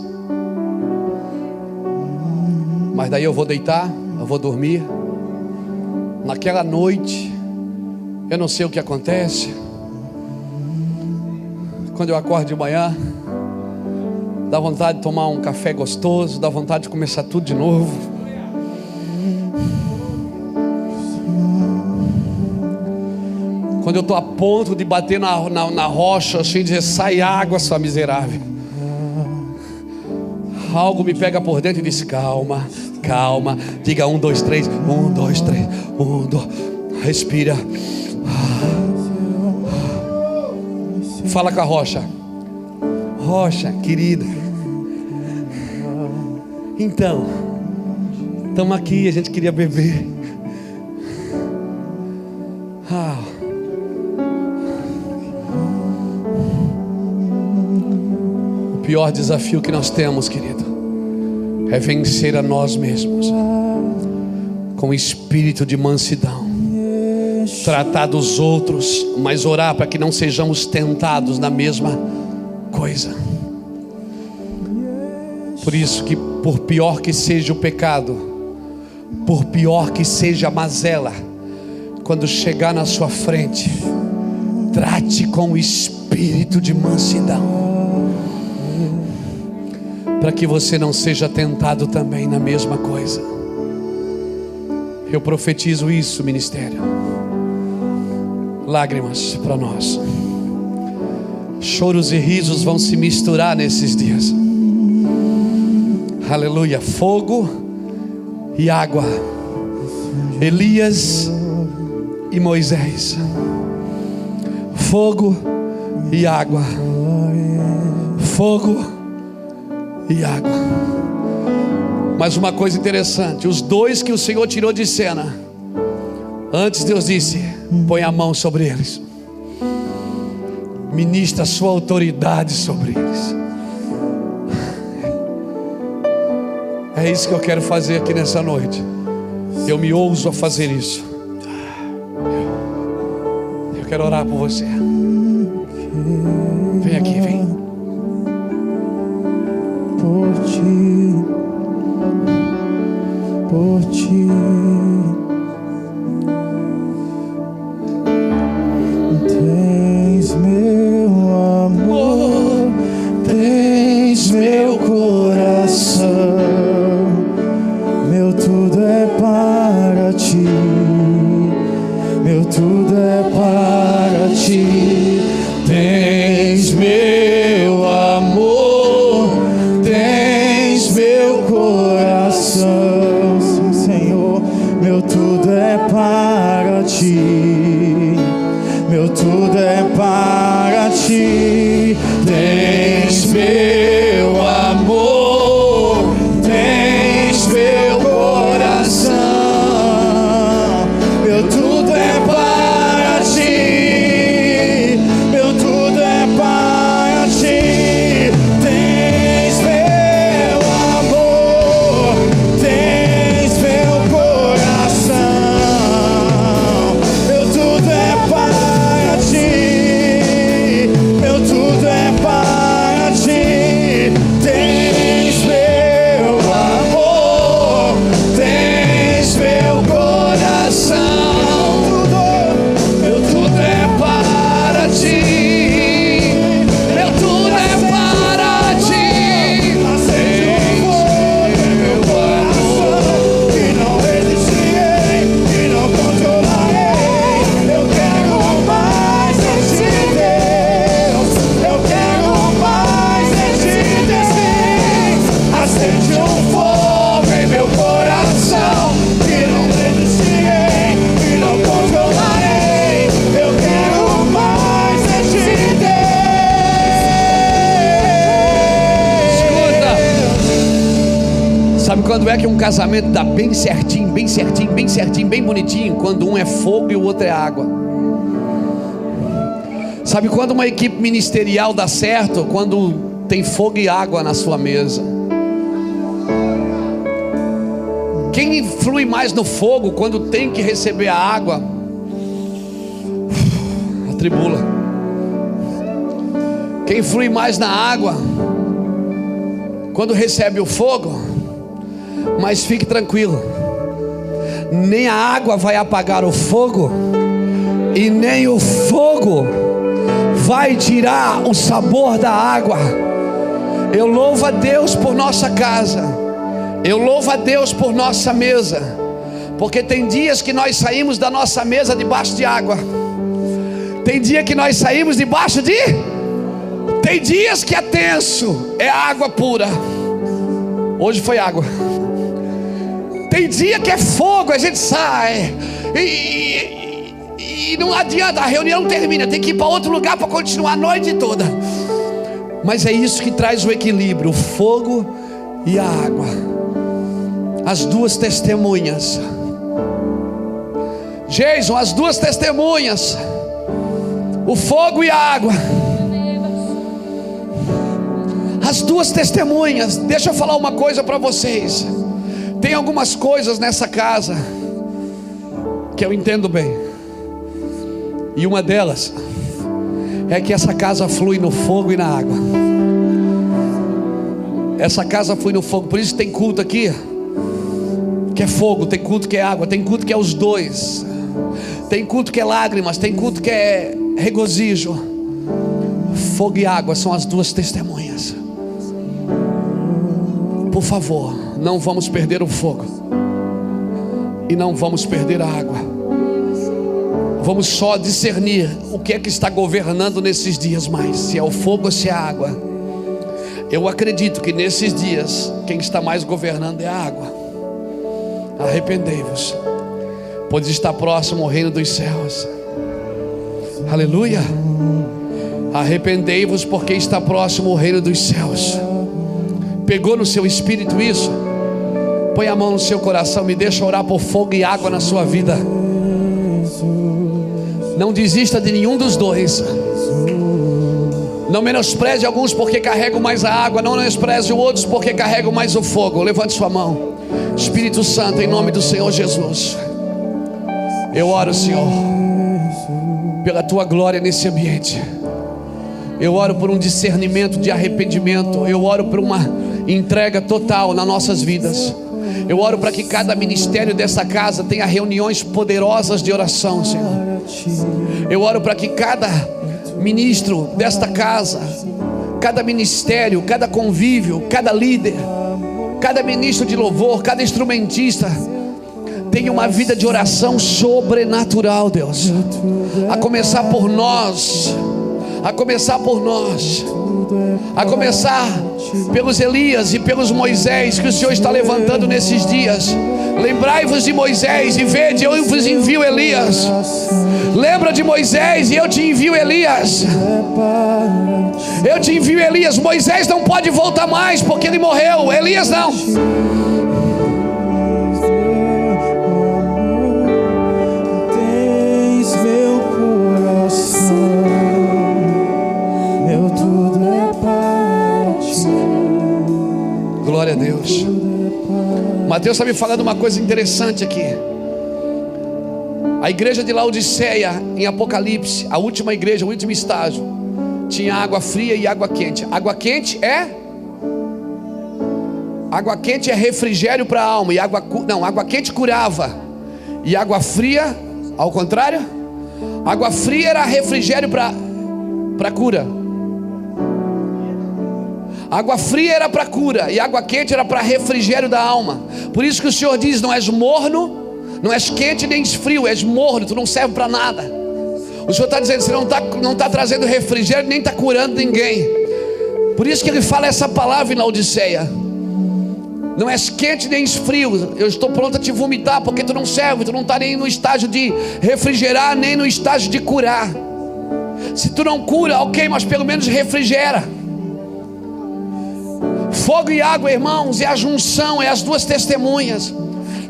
Mas daí eu vou deitar, eu vou dormir. Naquela noite, eu não sei o que acontece. Quando eu acordo de manhã, dá vontade de tomar um café gostoso, dá vontade de começar tudo de novo. Quando eu estou a ponto de bater na, na, na rocha, assim, e dizer: sai água, sua miserável. Algo me pega por dentro e diz: calma, calma. Diga um, dois, três. Um, dois, três. Um, dois. Respira. Fala com a rocha. Rocha, querida. Então, estamos aqui, a gente queria beber. Pior desafio que nós temos, querido, é vencer a nós mesmos com espírito de mansidão. Tratar dos outros, mas orar para que não sejamos tentados na mesma coisa. Por isso que por pior que seja o pecado, por pior que seja a mazela, quando chegar na sua frente, trate com o espírito de mansidão para que você não seja tentado também na mesma coisa. Eu profetizo isso, ministério. Lágrimas para nós. Choros e risos vão se misturar nesses dias. Aleluia. Fogo e água. Elias e Moisés. Fogo e água. Fogo e água. Mas uma coisa interessante: os dois que o Senhor tirou de cena, antes Deus disse: põe a mão sobre eles, ministra a sua autoridade sobre eles. É isso que eu quero fazer aqui nessa noite. Eu me ouso a fazer isso. Eu quero orar por você. Ti, por ti. Casamento dá bem certinho, bem certinho, bem certinho, bem bonitinho? Quando um é fogo e o outro é água. Sabe quando uma equipe ministerial dá certo? Quando tem fogo e água na sua mesa. Quem flui mais no fogo quando tem que receber a água? Atribula. Quem flui mais na água quando recebe o fogo? Mas fique tranquilo, nem a água vai apagar o fogo, e nem o fogo vai tirar o sabor da água. Eu louvo a Deus por nossa casa, eu louvo a Deus por nossa mesa, porque tem dias que nós saímos da nossa mesa debaixo de água, tem dia que nós saímos debaixo de, tem dias que é tenso, é água pura. Hoje foi água. Tem dia que é fogo, a gente sai. E, e- e não adianta, a reunião termina, tem que ir para outro lugar para continuar a noite toda. Mas é isso que traz o equilíbrio: o fogo e a água. As duas testemunhas. Jason, as duas testemunhas. O fogo e a água. As duas testemunhas. Deixa eu falar uma coisa para vocês. Tem algumas coisas nessa casa que eu entendo bem. E uma delas é que essa casa flui no fogo e na água. Essa casa flui no fogo, por isso tem culto aqui que é fogo, tem culto que é água, tem culto que é os dois. Tem culto que é lágrimas, tem culto que é regozijo. Fogo e água são as duas testemunhas. Por favor, não vamos perder o fogo. E não vamos perder a água. Vamos só discernir o que é que está governando nesses dias mais, se é o fogo ou se é a água. Eu acredito que nesses dias quem está mais governando é a água. Arrependei-vos, pois está próximo o reino dos céus. Aleluia. Arrependei-vos, porque está próximo o reino dos céus. Pegou no seu espírito isso? Põe a mão no seu coração, me deixa orar por fogo e água na sua vida. Não desista de nenhum dos dois. Não menospreze alguns porque carregam mais a água, não menospreze outros porque carregam mais o fogo. Levante sua mão. Espírito Santo, em nome do Senhor Jesus. Eu oro, Senhor, pela tua glória nesse ambiente. Eu oro por um discernimento de arrependimento. Eu oro por uma entrega total nas nossas vidas. Eu oro para que cada ministério dessa casa tenha reuniões poderosas de oração, Senhor. Eu oro para que cada ministro desta casa, cada ministério, cada convívio, cada líder, cada ministro de louvor, cada instrumentista, tenha uma vida de oração sobrenatural, Deus. A começar por nós, a começar por nós, a começar pelos Elias e pelos Moisés que o Senhor está levantando nesses dias. Lembrai-vos de Moisés e vede, eu vos envio Elias. Lembra de Moisés e eu te envio Elias. Eu te envio Elias. Moisés não pode voltar mais porque ele morreu. Elias não. Deus. Mateus está me falando uma coisa interessante aqui. A igreja de Laodiceia, em Apocalipse, a última igreja, o último estágio, tinha água fria e água quente. Água quente é Água quente é refrigério para a alma e água não, água quente curava. E água fria, ao contrário? Água fria era refrigério para cura. Água fria era para cura e água quente era para refrigério da alma. Por isso que o Senhor diz: não és morno, não és quente nem frio, és morno, tu não serve para nada. O Senhor está dizendo: você não está não tá trazendo refrigério nem está curando ninguém. Por isso que ele fala essa palavra em Laodiceia. Não és quente nem frio. Eu estou pronto a te vomitar porque tu não serve, tu não está nem no estágio de refrigerar, nem no estágio de curar. Se tu não cura, ok, mas pelo menos refrigera. Fogo e água, irmãos, é a junção, é as duas testemunhas.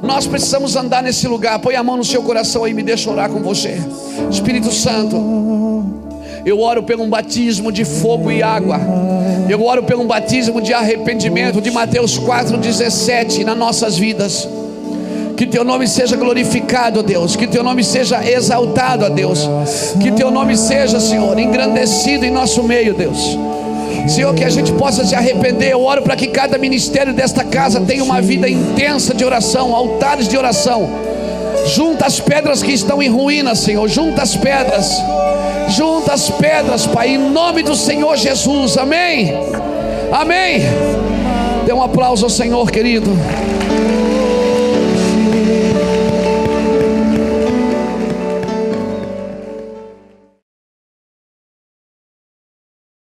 Nós precisamos andar nesse lugar. Põe a mão no seu coração aí, me deixa orar com você. Espírito Santo, eu oro pelo um batismo de fogo e água. Eu oro pelo um batismo de arrependimento de Mateus 4:17 nas nossas vidas. Que teu nome seja glorificado, Deus. Que teu nome seja exaltado, Deus. Que teu nome seja, Senhor, engrandecido em nosso meio, Deus. Senhor, que a gente possa se arrepender. Eu oro para que cada ministério desta casa tenha uma vida intensa de oração, altares de oração. Junta as pedras que estão em ruínas, Senhor. Junta as pedras. Junta as pedras, Pai, em nome do Senhor Jesus. Amém. Amém. Dê um aplauso ao Senhor, querido.